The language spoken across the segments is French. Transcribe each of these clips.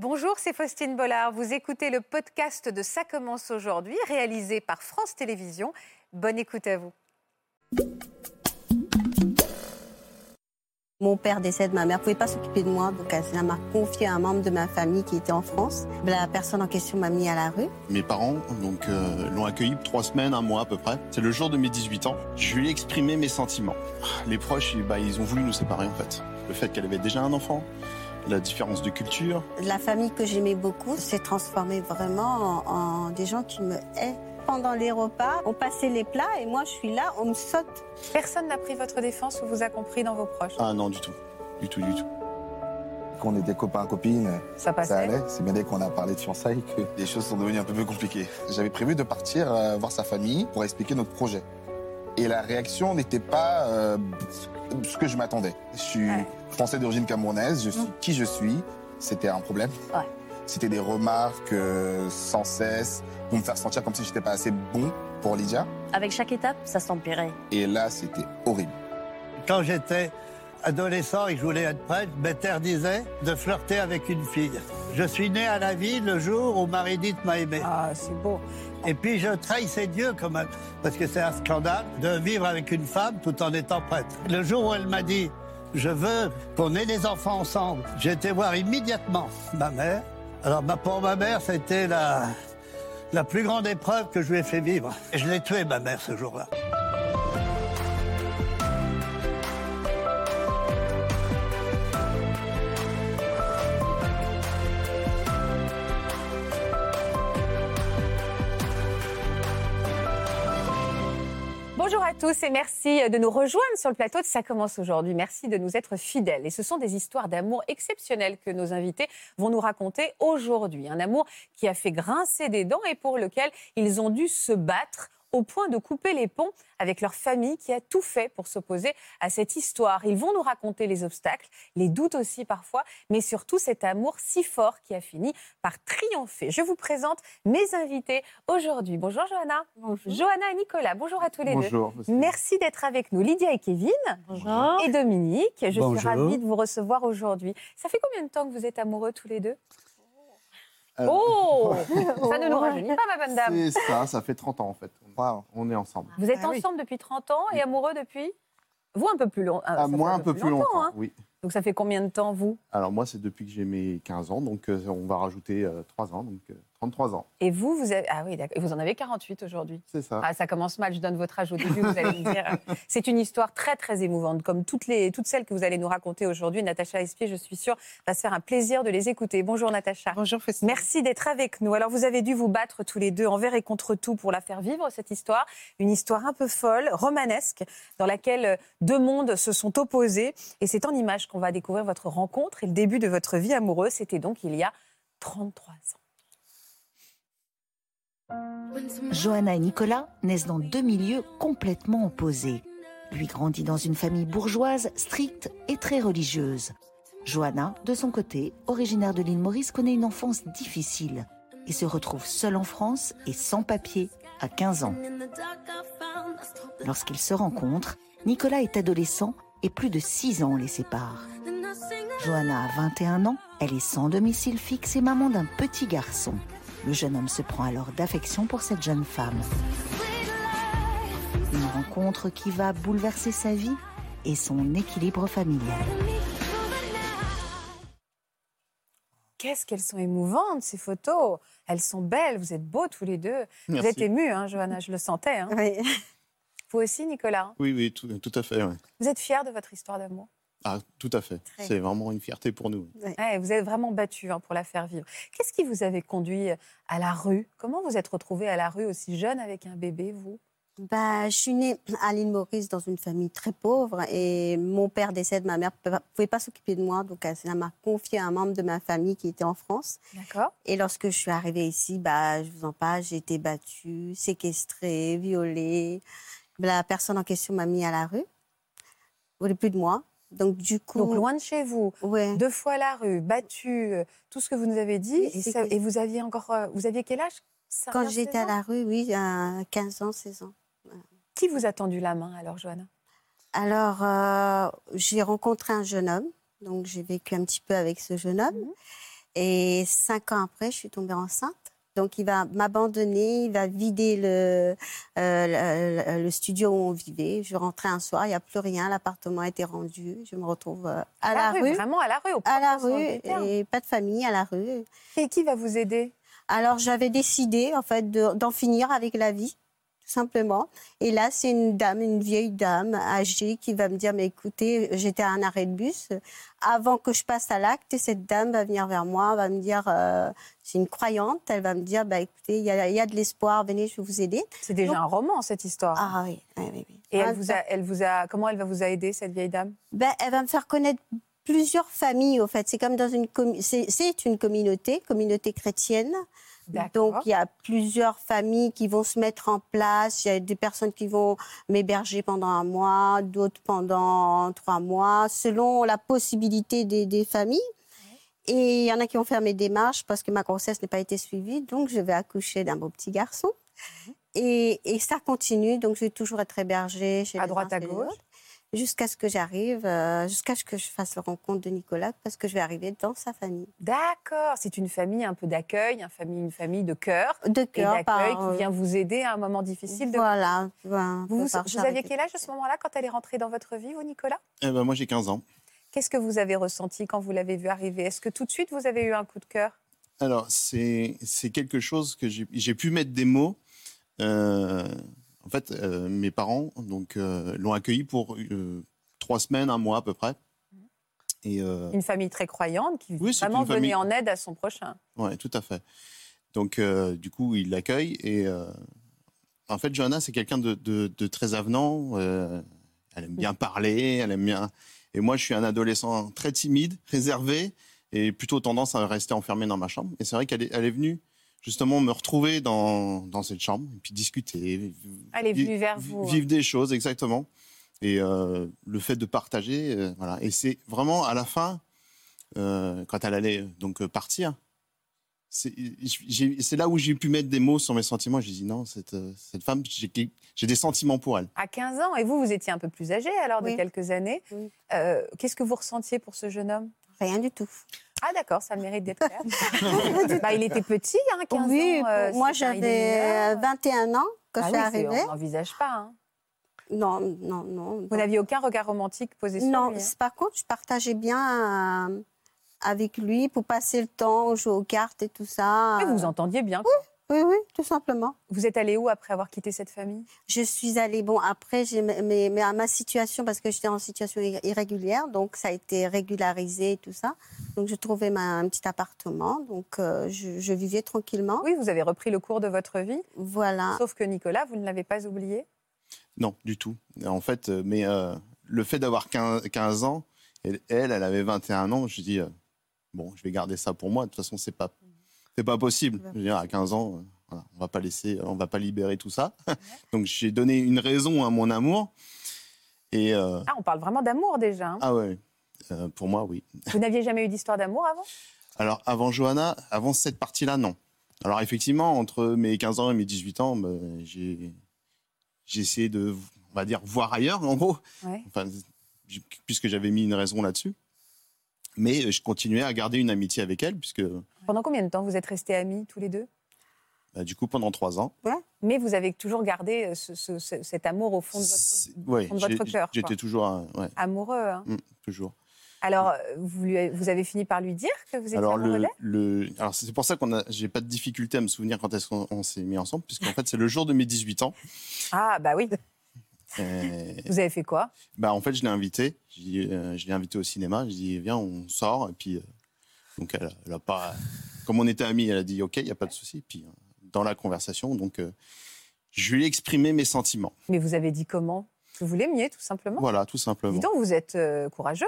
Bonjour, c'est Faustine Bollard. Vous écoutez le podcast de Ça commence aujourd'hui, réalisé par France Télévisions. Bonne écoute à vous. Mon père décède, ma mère ne pouvait pas s'occuper de moi, donc elle m'a confié à un membre de ma famille qui était en France. La personne en question m'a mis à la rue. Mes parents donc euh, l'ont accueilli trois semaines, un mois à peu près. C'est le jour de mes 18 ans. Je lui ai exprimé mes sentiments. Les proches, bah, ils ont voulu nous séparer en fait. Le fait qu'elle avait déjà un enfant, la différence de culture. La famille que j'aimais beaucoup s'est transformée vraiment en, en des gens qui me haient pendant les repas, on passait les plats et moi je suis là, on me saute. Personne n'a pris votre défense ou vous a compris dans vos proches? Ah non, du tout. Du tout, du tout. Quand on était copains, copines, Ça passait allait. C'est bien dès qu'on a parlé de fiançailles que les choses sont devenues un peu plus compliquées. J'avais prévu de partir euh, voir sa famille pour expliquer notre projet. Et la réaction n'était pas euh, ce que je m'attendais. Je suis Ouais. français d'origine camerounaise, je suis Mm. qui je suis. C'était un problème. Ouais. C'était des remarques euh, sans cesse pour me faire sentir comme si j'étais pas assez bon pour Lydia. Avec chaque étape, ça s'empirait. Et là, c'était horrible. Quand j'étais adolescent et que je voulais être prêtre, je m'interdisais de flirter avec une fille. Je suis né à la vie le jour où Marie-Dite m'a aimé. Ah, c'est beau. Et puis je trahissais Dieu quand même, parce que c'est un scandale de vivre avec une femme tout en étant prêtre. Le jour où elle m'a dit je veux qu'on ait des enfants ensemble, j'ai été voir immédiatement ma mère. Alors pour ma mère, c'était la, la plus grande épreuve que je lui ai fait vivre. Et je l'ai tuée ma mère ce jour-là. Bonjour à tous et merci de nous rejoindre sur le plateau de Ça commence aujourd'hui. Merci de nous être fidèles. Et ce sont des histoires d'amour exceptionnelles que nos invités vont nous raconter aujourd'hui. Un amour qui a fait grincer des dents et pour lequel ils ont dû se battre au point de couper les ponts avec leur famille qui a tout fait pour s'opposer à cette histoire. Ils vont nous raconter les obstacles, les doutes aussi parfois, mais surtout cet amour si fort qui a fini par triompher. Je vous présente mes invités aujourd'hui. Bonjour Johanna. Bonjour. Johanna et Nicolas, bonjour à tous les deux. Bonjour. Merci d'être avec nous. Lydia et Kevin Bonjour. et Dominique, je Bonjour. suis ravie de vous recevoir aujourd'hui. Ça fait combien de temps que vous êtes amoureux tous les deux? Oh Ça ne nous rajeunit pas, ma bonne dame. C'est ça, ça fait 30 ans en fait. Wow. On est ensemble. Vous êtes Ah oui. ensemble depuis 30 ans et amoureux depuis Vous, un peu plus long. Ah, moi un peu plus longtemps, hein. oui. Donc ça fait combien de temps, vous? Alors moi, c'est depuis que j'ai mes 15 ans, donc euh, on va rajouter euh, 3 ans, donc euh, 33 ans. Et vous, vous avez... Ah oui, d'accord. Et vous en avez 48 aujourd'hui. C'est ça. Ah, ça commence mal, je donne votre âge au début, vous allez me dire. C'est une histoire très, très émouvante, comme toutes, les, toutes celles que vous allez nous raconter aujourd'hui. Natacha Espier, je suis sûre, va se faire un plaisir de les écouter. Bonjour Natacha. Bonjour Faustine. Merci d'être avec nous. Alors, vous avez dû vous battre tous les deux envers et contre tout pour la faire vivre, cette histoire. Une histoire un peu folle, romanesque, dans laquelle deux mondes se sont opposés. Et c'est en images qu'on va découvrir votre rencontre et le début de votre vie amoureuse. C'était donc il y a 33 ans. Johanna et Nicolas naissent dans deux milieux complètement opposés. Lui grandit dans une famille bourgeoise, stricte et très religieuse. Johanna, de son côté, originaire de l'île Maurice, connaît une enfance difficile et se retrouve seule en France et sans papier à 15 ans. Lorsqu'ils se rencontrent, Nicolas est adolescent et plus de 6 ans les séparent. Johanna a 21 ans, elle est sans domicile fixe et maman d'un petit garçon. Le jeune homme se prend alors d'affection pour cette jeune femme. Une rencontre qui va bouleverser sa vie et son équilibre familial. Qu'est-ce qu'elles sont émouvantes, ces photos. Elles sont belles, vous êtes beaux tous les deux. Vous êtes émus, hein, Johanna, je le sentais. hein. Oui. Vous aussi, Nicolas. Oui, oui, tout, tout à fait. Vous êtes fiers de votre histoire d'amour? Ah, tout à fait. Très. C'est vraiment une fierté pour nous. Ouais, Vous êtes vraiment battu hein, pour la faire vivre. Qu'est-ce qui vous avait conduit à la rue? Comment vous êtes retrouvé à la rue aussi jeune avec un bébé, vous? Bah, je suis née à l'île Maurice dans une famille très pauvre et mon père décède, ma mère ne pouvait pas s'occuper de moi, donc elle m'a confié à un membre de ma famille qui était en France. D'accord. Et lorsque je suis arrivée ici, bah, je vous en parle, j'ai été battue, séquestrée, violée. La personne en question m'a mis à la rue. Vous voulez plus de moi. Donc du coup, Donc loin de chez vous, ouais. deux fois la rue, battu, euh, tout ce que vous nous avez dit. Et, c'est ça- que- et vous aviez encore, euh, vous aviez quel âge? Ça quand j'étais 16 à la rue, oui, à 15 ans, 16 ans. Qui vous a tendu la main alors, Johanna? Alors, euh, j'ai rencontré un jeune homme, donc j'ai vécu un petit peu avec ce jeune homme. Mhm. Et cinq ans après, je suis tombée enceinte. Donc, il va m'abandonner, il va vider le, euh, le, le studio où on vivait. Je rentrais un soir, il n'y a plus rien, l'appartement a été rendu. Je me retrouve euh, à la, rue, Vraiment à la rue, au à la rue, et pas de famille à la rue. Et qui va vous aider? Alors, j'avais décidé, en fait, de- d'en finir avec la vie, simplement. Et là, c'est une dame, une vieille dame âgée qui va me dire, mais écoutez, j'étais à un arrêt de bus. Avant que je passe à l'acte, cette dame va venir vers moi, va me dire, euh, c'est une croyante, elle va me dire, bah, écoutez, il y, a- y a de l'espoir, venez, je vais vous aider. C'est déjà Donc- un roman, cette histoire. Ah oui, oui, oui. oui. Et Ah, elle vous, a, elle vous a, comment elle va vous a aidé, cette vieille dame? Ben, elle va me faire connaître plusieurs familles, au fait. C'est comme dans une c'est une communauté, communauté chrétienne. Donc, il y a plusieurs familles qui vont se mettre en place. Il y a des personnes qui vont m'héberger pendant un mois, d'autres pendant trois mois, selon la possibilité des, des familles. Et il y en a qui ont fait mes démarches parce que ma grossesse n'a pas été suivie. Donc, je vais accoucher d'un beau petit garçon. Mhm. Et, et ça continue. Donc, je vais toujours être hébergée chez À les droite, à gauche. Jusqu'à ce que j'arrive, euh, jusqu'à ce que je fasse la rencontre de Nicolas, parce que je vais arriver dans sa famille. D'accord, c'est une famille un peu d'accueil, une famille, une famille de cœur De et cœur, d'accueil par, euh, qui vient vous aider à un moment difficile. De... Voilà. un peu Vous, vous, vous aviez quel âge à ce moment-là quand elle est rentrée dans votre vie, vous, Nicolas? Eh ben, moi, j'ai 15 ans. Qu'est-ce que vous avez ressenti quand vous l'avez vue arriver? Est-ce que tout de suite vous avez eu un coup de cœur? Alors, c'est c'est quelque chose que j'ai j'ai pu mettre des mots. Euh, en fait, euh, mes parents donc euh, l'ont accueilli pour euh, trois semaines, un mois à peu près. Et euh, Une famille très croyante qui Oui, vraiment famille- venait en aide à son prochain. ouais, tout à fait. Donc, du coup, ils l'accueillent et en fait, Johanna, c'est quelqu'un de, de- de très avenant. elle aime bien parler, elle aime bien. Et moi, je suis un adolescent très timide, réservé et plutôt tendance à rester enfermé dans ma chambre. Et c'est vrai qu'elle est, elle est venue justement me retrouver dans, dans cette chambre et puis discuter. Elle est vi- venue vers vous. hein. Vivre des choses, exactement. Et euh, le fait de partager, euh, voilà. Et c'est vraiment à la fin, euh, quand elle allait donc partir, c'est là où j'ai pu mettre des mots sur mes sentiments. J'ai dit non, cette, cette femme, j'ai j'ai des sentiments pour elle. À 15 ans, et vous, vous étiez un peu plus âgé alors de Oui. quelques années. Oui. Euh, Qu'est-ce que vous ressentiez pour ce jeune homme? Rien du tout. Ah d'accord, ça mérite d'être clair. bah, il était petit, hein, 15 oui, ans. euh, moi j'avais mineur. 21 ans quand Ah je oui, suis c'est- arrivée. on n'envisage pas. hein. Non, non, non. Vous n'aviez aucun regard romantique posé sur Non, lui. hein. c'est- par contre, je partageais bien euh, avec lui pour passer le temps, jouer aux cartes et tout ça. Mais vous vous entendiez bien. quoi. Oui, oui, tout simplement. Vous êtes allé où après avoir quitté cette famille? Je suis allée, bon, après, mais, à ma situation, parce que j'étais en situation ir- irrégulière, donc ça a été régularisé et tout ça. Donc, je trouvais ma, un petit appartement, donc euh, je, je vivais tranquillement. Oui, vous avez repris le cours de votre vie. Voilà. Sauf que Nicolas, vous ne l'avez pas oublié? Non, du tout. En fait, euh, mais euh, le fait d'avoir 15, 15 ans, elle, elle avait 21 ans, je dis, euh, bon, je vais garder ça pour moi. De toute façon, c'est pas, c'est pas possible. Je veux dire, à 15 ans, euh, voilà, on va pas laisser, on va pas libérer tout ça. Donc, j'ai donné une raison à mon amour. Et euh, Ah, on parle vraiment d'amour déjà. hein. ah ouais, euh, pour moi, oui. Vous n'aviez jamais eu d'histoire d'amour avant? Alors, avant Johanna, avant cette partie-là, non. Alors, effectivement, entre mes 15 ans et mes 18 ans, ben, j'ai j'ai essayé de, on va dire, voir ailleurs, en gros. Ouais. Enfin, j- puisque j'avais mis une raison là-dessus. Mais je continuais à garder une amitié avec elle, puisque Pendant combien de temps vous êtes restés amis tous les deux? Bah, du coup, pendant trois ans, Mais vous avez toujours gardé euh, ce- ce- ce- cet amour au fond de votre, ouais, fond de votre j'ai- cœur. j'étais toujours, euh, ouais, amoureux. hein. mm, toujours. Alors, euh, vous, lui- vous avez fini par lui dire que vous étiez Alors, le, alors c'est pour ça qu'on j'ai pas de difficulté à me souvenir quand est-ce qu'on on s'est mis ensemble, puisqu'en fait, c'est le jour de mes 18 ans. Ah, bah oui. Vous avez fait quoi? bah, en fait, je l'ai invité. Dit, euh, je l'ai invité au cinéma. Je dit, viens, on sort. Et puis, euh, donc, elle, a- elle a pas, comme on était amis, elle a dit, ok, il y a pas de souci. Puis, euh, dans la conversation, donc, euh, je lui ai exprimé mes sentiments. Mais vous avez dit comment? Que vous l'aimiez, tout simplement? Voilà, tout simplement. Dis donc, vous êtes euh, courageux.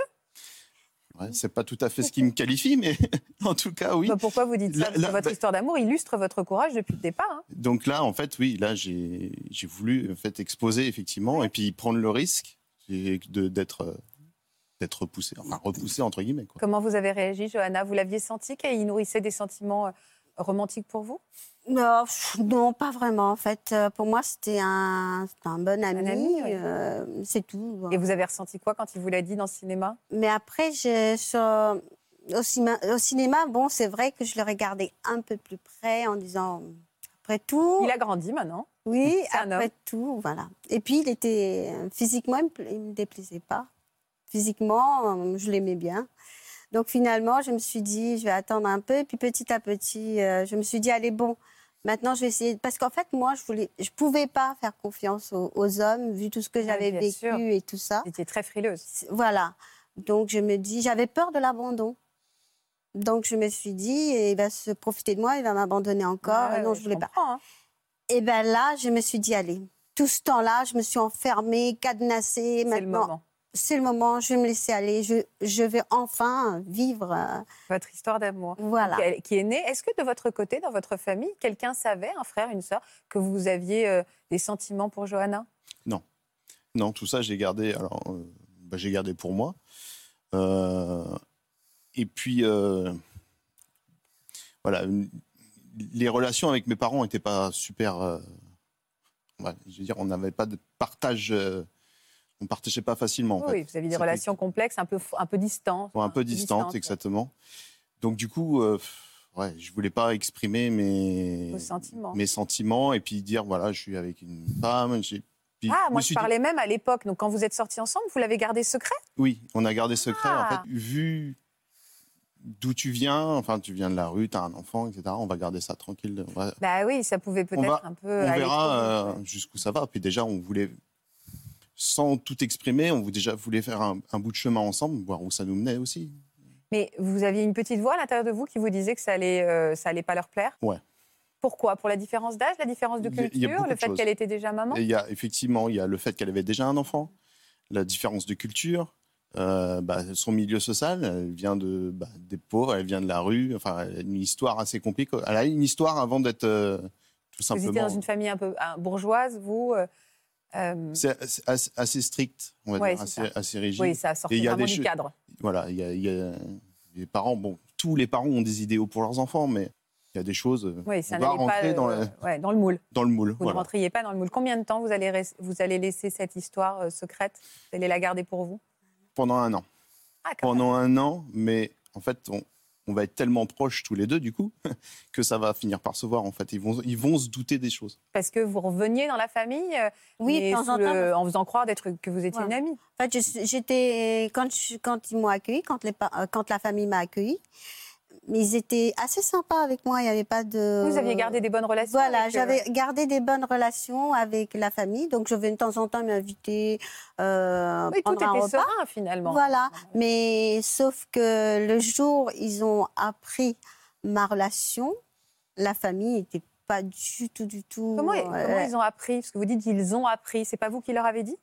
Ouais, c'est pas tout à fait ce qui me qualifie, mais en tout cas, oui. Bah, pourquoi vous dites ça? Là- que votre bah- histoire d'amour illustre votre courage depuis le départ. hein. Donc là, en fait, oui, là, j'ai voulu en fait exposer effectivement, et puis prendre le risque d'être d'être repoussé, enfin repoussé entre guillemets. Quoi. Comment vous avez réagi, Johanna? Vous l'aviez senti qu'il nourrissait des sentiments euh, romantiques pour vous? Non, pff, non, pas vraiment. En fait, Euh, pour moi, c'était un, bon ami. ami, oui. euh, c'est tout. Et vous avez ressenti quoi quand il vous l'a dit dans le cinéma? Mais après, au, cinéma, au cinéma, bon, c'est vrai que je le regardais un peu plus près en disant, après tout. Il a grandi maintenant. Oui, après tout, voilà. Et puis, il était physiquement, il me déplaisait pas. Physiquement, euh, je l'aimais bien. Donc finalement, je me suis dit, je vais attendre un peu. Et puis petit à petit, euh, je me suis dit, allez, bon, maintenant je vais essayer. Parce qu'en fait, moi, je voulais, je pouvais pas faire confiance aux, aux hommes, vu tout ce que Ouais, j'avais bien vécu sûr. et tout ça. Étiez très frileuse. Voilà. Donc je me dis, j'avais peur de l'abandon. Donc je me suis dit, il va se profiter de moi, il va m'abandonner encore. Ouais, non, ouais, je voulais pas. comprends, hein. Et ben là, je me suis dit, allez, tout ce temps-là, je me suis enfermée, cadenassée. C'est le Maintenant, moment. C'est le moment, je vais me laisser aller. Je, je vais enfin vivre. euh, Votre histoire d'amour. voilà. qui- qui est née. Est-ce que de votre côté, dans votre famille, quelqu'un savait, un frère, une sœur, que vous aviez euh, des sentiments pour Johanna? Non, tout ça, j'ai gardé. Alors, euh, bah, j'ai gardé pour moi. Euh, et puis, euh, voilà, une- les relations avec mes parents n'étaient pas super. euh, ouais, je veux dire, on n'avait pas de partage. On partageait pas facilement. en Oui, fait. vous aviez des relations complexes, un peu, un peu distantes. Ouais, un enfin, peu distante, distantes, exactement. Donc du coup, euh, ouais, je voulais pas exprimer mes Vos sentiments. mes sentiments et puis dire voilà, je suis avec une femme. puis Ah, moi je dit- parlais même à l'époque. Donc quand vous êtes sortis ensemble, vous l'avez gardé secret? Oui, on a gardé secret. Ah. En fait, vu d'où tu viens, enfin, tu viens de la rue, tu as un enfant, etc. On va garder ça tranquille. Va- Bah oui, ça pouvait peut-être un peu. on verra euh, jusqu'où ça va. Puis déjà, on voulait, sans tout exprimer, on vou- déjà voulait faire un, un bout de chemin ensemble, voir où ça nous menait aussi. Mais vous aviez une petite voix à l'intérieur de vous qui vous disait que ça allait, euh, ça allait pas leur plaire? Ouais. Pourquoi? Pour la différence d'âge, la différence de culture, le fait qu'elle était déjà maman? Il y a effectivement, il y a le fait qu'elle avait déjà un enfant, la différence de culture, euh, bah, son milieu social. Elle vient de bah, des pauvres, elle vient de la rue. Enfin, une histoire assez compliquée. Elle a une histoire avant d'être euh, tout Vous simplement. étiez dans une famille un peu bourgeoise, vous euh, C'est assez, strict, on va Ouais, dire, c'est assez, assez rigide. Oui, ça a vraiment des du cadre. Voilà, il y a, y a les parents. Bon, tous les parents ont des idéaux pour leurs enfants, mais il y a des choses. euh, Oui, ça doit n'allait pas rentrer euh, dans, le, ouais, dans le moule. dans le moule. Vous voilà. ne rentriez pas dans le moule. Combien de temps vous allez, res- vous allez laisser cette histoire euh, secrète? Vous allez la garder pour vous? Pendant un an. Ah, même. pendant un an, mais en fait, on, on va être tellement proches tous les deux, du coup, que ça va finir par se voir. En fait, ils vont, ils vont se douter des choses. Parce que vous reveniez dans la famille euh, Oui, de temps en temps. le- en faisant croire d'être que vous étiez Ouais. une amie. En fait, j'étais quand, je- quand ils m'ont accueilli, quand, les, euh, quand la famille m'a accueilli, mais ils étaient assez sympas avec moi. Il n'y avait pas de. Vous aviez gardé des bonnes relations Voilà, euh, j'avais gardé des bonnes relations avec la famille, donc je venais de temps en temps m'inviter, euh, Oui, tout était repas. serein finalement. Voilà, mais sauf que le jour ils ont appris ma relation, la famille n'était pas du tout, du tout. Comment, euh, comment ils ont appris? Parce que vous dites qu'ils ont appris. C'est pas vous qui leur avez dit?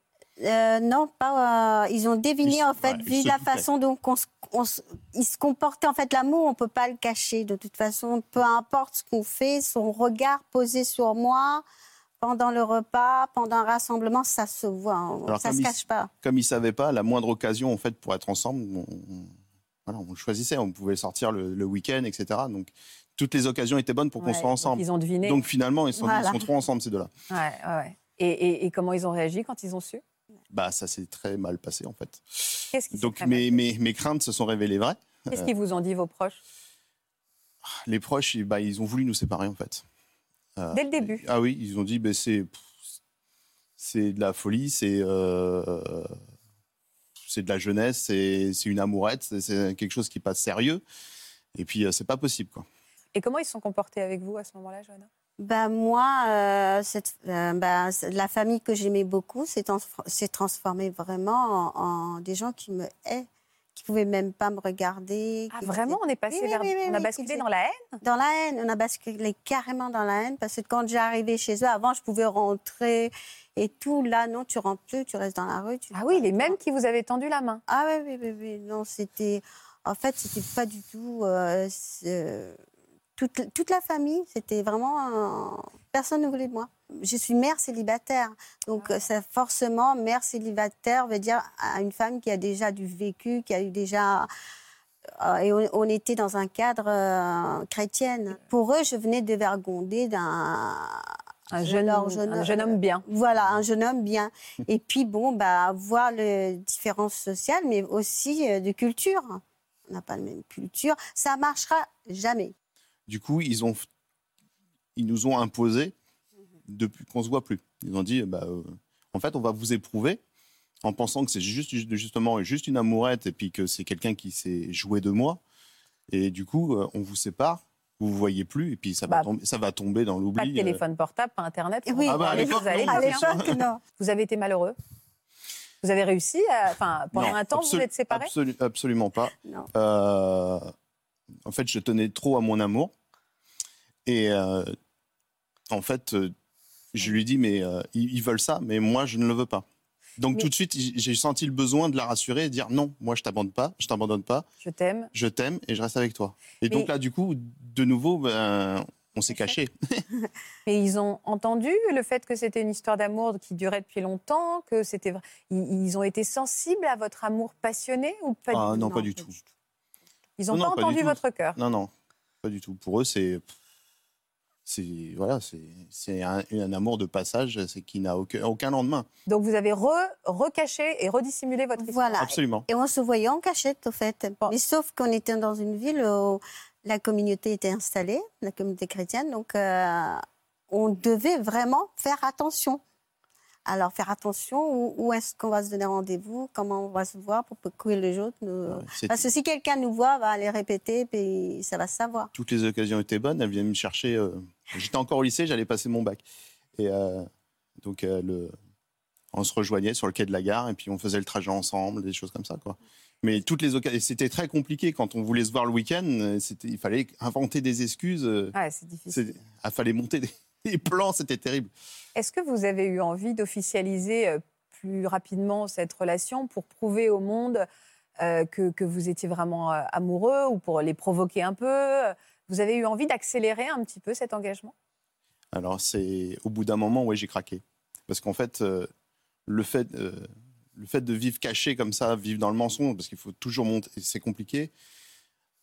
Euh, non, pas. euh, ils ont deviné Ils- en fait, ouais, vu la doutaient. façon dont on, se- on se- ils se comportaient. En fait, l'amour, on peut pas le cacher. De toute façon, peu importe ce qu'on fait, son regard posé sur moi pendant le repas, pendant un rassemblement, ça se voit. hein. Alors, ça se cache pas. Comme ils savaient pas, la moindre occasion, en fait, pour être ensemble, on, on- voilà, on choisissait. On pouvait sortir le, le week-end, etc. Donc, toutes les occasions étaient bonnes pour qu'on Ouais, soit donc ensemble. Ils ont deviné. Donc, finalement, ils sont, Voilà. ils sont trop ensemble, ces deux-là. Ouais, ouais, ouais. Et, et- et comment ils ont réagi quand ils ont su? Bah, ça s'est très mal passé, en fait. Qui Donc, mes, mes, mes craintes se sont révélées vraies. Qu'est-ce qu'ils vous ont dit, vos proches? Les proches, ils- bah, ils ont voulu nous séparer, en fait. Euh, Dès le début? Ah oui, ils ont dit bah, c'est c'est de la folie, c'est euh, c'est de la jeunesse, c'est c'est une amourette, c'est- quelque chose qui passe sérieux. Et puis euh, c'est pas possible quoi. Et comment ils se sont comportés avec vous à ce moment-là, Johanna? Ben moi, euh, cette, euh, c- la famille que j'aimais beaucoup s'est trans- s'est transformée vraiment en, en des gens qui me haient, qui pouvaient même pas me regarder. Ah, vraiment? On est passé Oui, vers. oui, oui, on a basculé dans la haine? Dans la haine, on a basculé carrément dans la haine parce que quand j'arrivais chez eux, avant je pouvais rentrer et tout. Là, non, tu rentres plus, tu restes dans la rue. tu- Ah oui, les mêmes qui vous avaient tendu la main. Ah oui, oui, oui, oui. Non, c'était. En fait, c'était pas du tout. euh, toute, toute la famille, c'était vraiment. un- Personne ne voulait de moi. Je suis mère célibataire. Donc, euh, ça, forcément, mère célibataire veut dire à une femme qui a déjà du vécu, qui a eu déjà. euh, et on, on était dans un cadre euh, chrétien. Pour eux, je venais de vergonder d'un. Un jeune, un jeune homme bien. voilà, un jeune homme bien. Et puis, bon, bah, voir les différences sociales, mais aussi euh, de culture. on n'a pas la même culture, ça marchera jamais. Du coup, ils, ont, ils nous ont imposé depuis qu'on se voit plus. Ils ont dit, bah, euh, en fait, on va vous éprouver en pensant que c'est juste, justement juste une amourette et puis que c'est quelqu'un qui s'est joué de moi. Et du coup, euh, on vous sépare, vous vous voyez plus et puis ça, va, Bah, tomber, ça va tomber dans l'oubli. Pas de euh. téléphone portable, pas Internet. Et oui, Ah bah, à Vous allez non, non. Avez été malheureux Vous avez réussi à- Enfin, pendant Non, un temps, vous êtes séparés? absolu- Absolument pas. non. Euh, en fait, je tenais trop à mon amour. Et euh, en fait, euh, je lui dis, mais euh, ils, ils veulent ça, mais moi, je ne le veux pas. Donc Mais- tout de suite, j'ai senti le besoin de la rassurer et de dire non, moi je t'abandonne pas, je t'abandonne pas, Je t'aime. je t'aime et je reste avec toi. Et Mais- donc là, du coup, de nouveau, ben, on s'est caché. Mais ils ont entendu le fait que c'était une histoire d'amour qui durait depuis longtemps, que c'était. vrai- Ils, ont été sensibles à votre amour passionné ou pas du Ah tout? non, pas du tout. Ils n'ont Non, pas entendu votre cœur. Non, non, pas du tout. Pour eux, c'est c'est voilà, c'est un, un amour de passage, c'est qui n'a aucun, aucun lendemain. Donc vous avez re- recaché et redissimulé votre histoire. Voilà. Absolument. Et on se voyait en cachette, au fait. Bon. Mais sauf qu'on était dans une ville où la communauté était installée, la communauté chrétienne, donc euh, on devait vraiment faire attention. Alors, faire attention, où, où est-ce qu'on va se donner rendez-vous, comment on va se voir pour que les autres nous... Ouais, c'est- Parce que si quelqu'un nous voit, va aller répéter, puis ça va se savoir. toutes les occasions étaient bonnes. Elle vient me chercher. euh, J'étais encore au lycée, j'allais passer mon bac. Et euh, donc, euh, le, on se rejoignait sur le quai de la gare et puis on faisait le trajet ensemble, des choses comme ça. Quoi. Mais toutes les occasions. C'était très compliqué quand on voulait se voir le week-end. euh, Il fallait inventer des excuses. euh, Ouais, c'est difficile. Il fallait monter des, des plans, c'était terrible. Est-ce que vous avez eu envie d'officialiser euh, plus rapidement cette relation pour prouver au monde euh, que, vous étiez vraiment euh, amoureux ou pour les provoquer un peu? Vous avez eu envie d'accélérer un petit peu cet engagement? Alors, c'est au bout d'un moment, ouais, j'ai craqué. Parce qu'en fait, le, fait le fait de vivre caché comme ça, vivre dans le mensonge, parce qu'il faut toujours monter, c'est compliqué.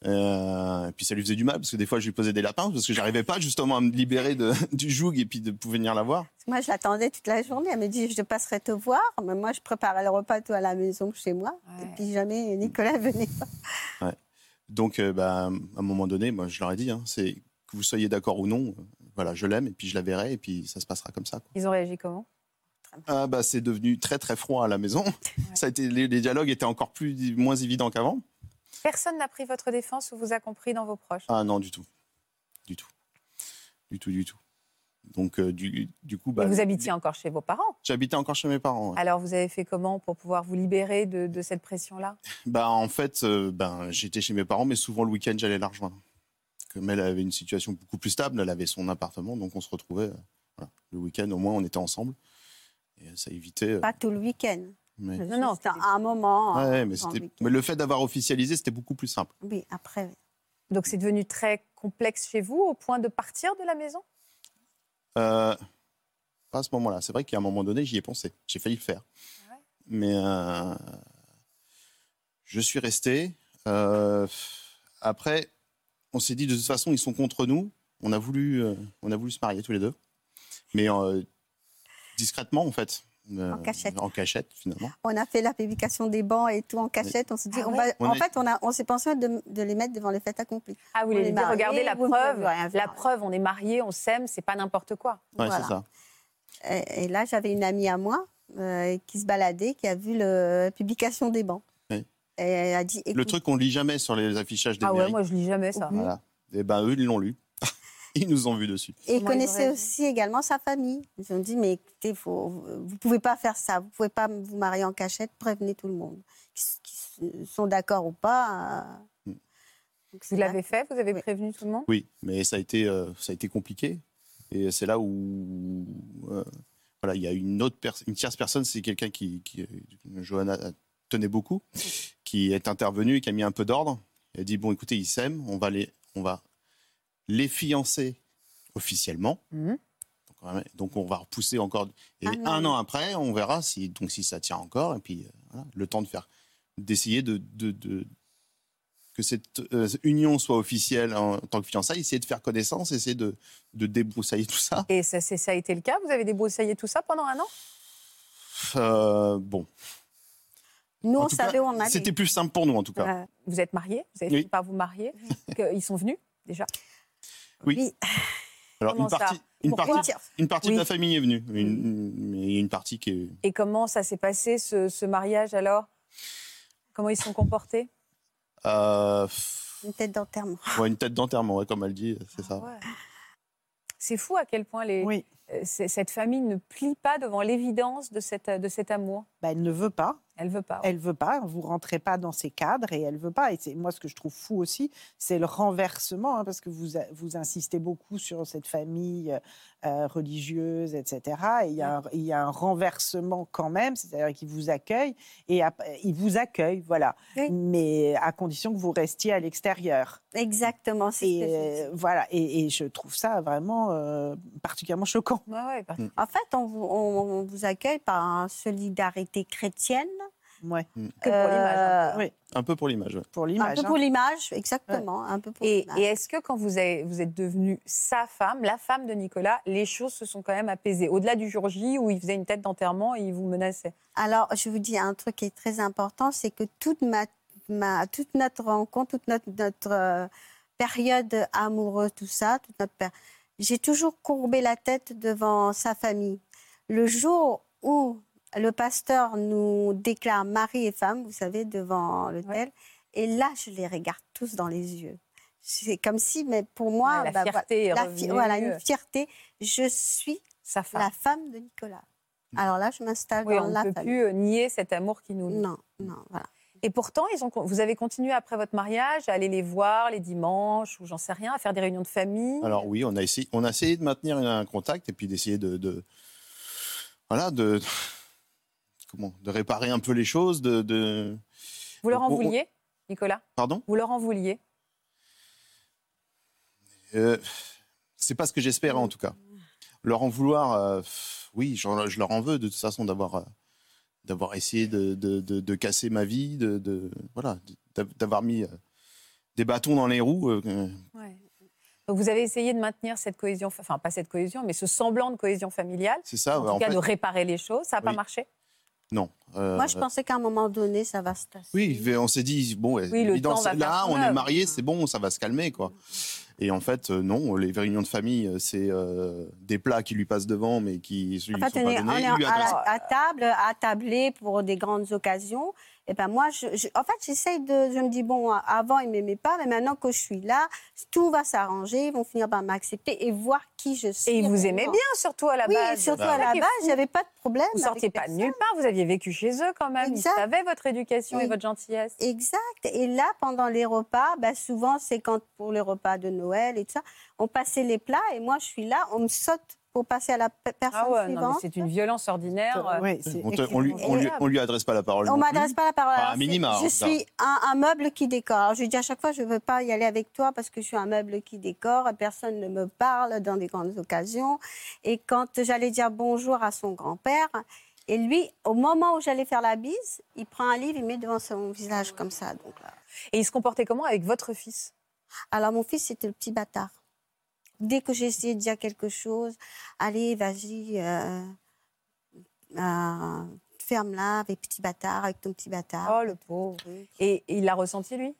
Euh, et puis ça lui faisait du mal, parce que des fois, je lui posais des lapins, parce que j'arrivais pas justement à me libérer de, du joug et puis de pouvoir venir la voir. Moi, je l'attendais toute la journée. Elle me dit, je passerai te voir. Mais moi, je préparais le repas tout à la maison chez moi. Ouais. Et puis jamais Nicolas venait pas. Donc, euh, bah, à un moment donné, moi, je leur ai dit, hein, c'est que vous soyez d'accord ou non, euh, voilà, je l'aime, et puis je la verrai, et puis ça se passera comme ça. quoi. Ils ont réagi comment? Ah, bah, c'est devenu très très froid à la maison. Ça a été, les, les dialogues étaient encore plus moins évidents qu'avant. Personne n'a pris votre défense ou vous a compris dans vos proches? Ah non, du tout. Du tout. Du tout, du tout. Donc, euh, du, du coup, bah, vous habitiez encore chez vos parents? j'habitais encore chez mes parents. ouais. Alors vous avez fait comment pour pouvoir vous libérer de, de cette pression-là? Bah, en fait, euh, ben, j'étais chez mes parents, mais souvent le week-end, j'allais la rejoindre. Comme elle avait une situation beaucoup plus stable, elle avait son appartement, donc on se retrouvait. euh, voilà. Le week-end, au moins, on était ensemble. Et ça évitait. euh, Pas tout le week-end. Mais... Non, non, Juste à un moment. Ouais, euh, mais, le c'était- week-end. mais le fait d'avoir officialisé, c'était beaucoup plus simple. Oui, après. Donc c'est devenu très complexe chez vous au point de partir de la maison? Euh, pas à ce moment-là. C'est vrai qu'à un moment donné, j'y ai pensé. J'ai failli le faire. Ouais? Mais euh, je suis resté. Euh, après, on s'est dit de toute façon, ils sont contre nous. On a voulu, euh, on a voulu se marier tous les deux, mais euh, discrètement en fait. Euh, En cachette. En cachette, finalement. On a fait la publication des bancs et tout en cachette. On s'est dit, Ah on ouais va, On en est- fait, on, a, on s'est pensé de, de les mettre devant le fait accompli. Ah, vous dire, mariés, regardez la ne preuve. La faire. preuve, on est mariés, on s'aime, c'est pas n'importe quoi. Ouais, Voilà. c'est ça. Et, et là, j'avais une amie à moi euh, qui se baladait, qui a vu la publication des bancs. Oui. Et elle a dit, Le truc qu'on lit jamais sur les affichages des Ah ouais, moi je lis jamais ça. Voilà. Et ben eux, ils l'ont lu. ils nous ont vus dessus. Et ils connaissait auraient aussi également sa famille. Ils ont dit, mais écoutez, faut, vous ne pouvez pas faire ça. Vous ne pouvez pas vous marier en cachette. Prévenez tout le monde. Qui, qui sont d'accord ou pas. euh. Mm. Donc, c'est Vous l'avez fait? Vous avez Oui. prévenu tout le monde? Oui, mais ça a été, euh, ça a été compliqué. Et c'est là où, euh, voilà, il y a une autre personne, une tierce personne, c'est quelqu'un qui, qui euh, Johanna tenait beaucoup, qui est intervenu et qui a mis un peu d'ordre. Elle a dit bon, écoutez, ils s'aiment, on va les, on va les fiancer officiellement. Mhm. Donc, on va repousser encore. Et Ah un an après, on verra si, donc si ça tient encore. Et puis euh, voilà, le temps de faire, d'essayer de, de, de- que cette euh, union soit officielle en tant que fiançailles, essayer de faire connaissance, essayer de, de débroussailler tout ça. Et ça, ça a été le cas? Vous avez débroussaillé tout ça pendant un an? Euh, bon, Nous, En on tout cas, savait où on allait. C'était plus simple pour nous, en tout cas. Vous êtes mariés? Vous avez Oui. fini par vous marier? Ils sont venus déjà? Oui. Alors, une partie, ça une partie, une partie Oui. de la famille est venue, une, mais une partie qui est. Et comment ça s'est passé ce, ce mariage alors? Comment ils se sont comportés? Euh, Une tête d'enterrement. ouais, une tête d'enterrement, ouais, comme elle dit, c'est ça. Ouais. C'est fou à quel point les, Oui. Euh, cette famille ne plie pas devant l'évidence de, cette, de cet amour. Bah, elle ne veut pas. Elle veut pas. Elle veut pas. Vous rentrez pas dans ces cadres et elle veut pas. Et c'est moi ce que je trouve fou aussi, c'est le renversement, hein, parce que vous a- vous insistez beaucoup sur cette famille euh, religieuse, etc. Et il y, a un- il y a un renversement quand même, c'est-à-dire qu'ils vous accueillent et ils vous accueillent, voilà. Oui. Mais à condition que vous restiez à l'extérieur. Exactement. c'est ce Et que euh, dit. voilà. Et, et je trouve ça vraiment euh, particulièrement choquant. Ouais, ouais, par- En fait, on vous, on- on vous accueille par une solidarité chrétienne. Ouais. que pour l'image. un peu. Oui, Un peu pour l'image. ouais. pour Un l'image. peu hein. pour l'image, exactement. Un peu pour Et, l'image. et est-ce que quand vous, avez- vous êtes devenue sa femme, la femme de Nicolas, les choses se sont quand même apaisées? Au-delà du jour J où il faisait une tête d'enterrement et il vous menaçait? Alors, je vous dis un truc qui est très important, c'est que toute, ma, ma- toute notre rencontre, toute notre, notre euh, période amoureuse, tout ça, toute notre j'ai toujours courbé la tête devant sa famille. Le jour où le pasteur nous déclare mari et femme, vous savez, devant l'hôtel, et là, je les regarde tous dans les yeux. C'est comme si, mais pour moi, Ouais, la bah, fierté voilà, la fi- revenue. voilà, une fierté. Je suis Sa femme. la femme de Nicolas. Alors là, je m'installe Oui, dans on la ne peut famille. plus euh, nier cet amour qui nous. Non, non, voilà. Et pourtant, ils ont, vous avez continué après votre mariage à aller les voir les dimanches ou j'en sais rien, à faire des réunions de famille. Alors oui, on a essayé, on a essayé de maintenir un contact et puis d'essayer de, de- voilà, de comment, de réparer un peu les choses, de, de- vous leur en on- vouliez, Nicolas? Pardon? Vous leur en vouliez? Euh, c'est pas ce que j'espérais en tout cas. Leur en vouloir, euh, oui, je leur en veux de toute façon d'avoir euh, d'avoir essayé de, de- de- de casser ma vie, de, de- voilà, d'av- d'avoir mis euh, des bâtons dans les roues. euh, Donc vous avez essayé de maintenir cette cohésion, enfin pas cette cohésion, mais ce semblant de cohésion familiale, c'est ça. en tout cas fait, de réparer les choses. Ça n'a pas marché? Non. euh, Moi, je pensais qu'à un moment donné, ça va se tasser. Oui, on s'est dit bon, Oui, évident, là, on est mariés, c'est bon, ça va se calmer, quoi. Et en fait, euh, non, les réunions de famille, euh, c'est euh, des plats qui lui passent devant, mais qui lui En sont fait, pas on est, donnés. on est lui à, à table, à tabler pour des grandes occasions. Et ben moi, je, je- en fait, j'essaye de. Je me dis bon, avant ils m'aimaient pas, mais maintenant que je suis là, tout va s'arranger. Ils vont finir par m'accepter et voir qui je suis. Et ils vous aimaient bien, surtout à la Oui, base. surtout C'est à la base, fou. il n'y avait pas de problème. Vous sortiez pas de nulle part, vous aviez vécu chez eux quand même. Exact. Ils savaient votre éducation et votre gentillesse. Exact. Et là, pendant les repas, bah, souvent, c'est quand pour les repas de Noël et tout ça, on passait les plats et moi, je suis là, on me saute pour passer à la pe- personne Ah ouais, suivante. c'est une violence ordinaire. euh, Oui, c'est on, te- on lui, on, lui, on lui adresse pas la parole. On m'adresse pas la parole. Enfin, minima, Je suis un, un meuble qui décore. Alors, je dis à chaque fois, je ne veux pas y aller avec toi parce que je suis un meuble qui décore. Personne ne me parle dans des grandes occasions. Et quand j'allais dire bonjour à son grand-père, et lui, au moment où j'allais faire la bise, il prend un livre, il met devant son visage comme ça. Donc, là. Et ils se comportaient comment avec votre fils? Alors, mon fils, c'était le petit bâtard. Dès que essayé de dire quelque chose, allez, vas-y, euh, euh, ferme-la avec petit bâtard, avec ton petit bâtard. Oh, le pauvre. Et, et il l'a ressenti, lui?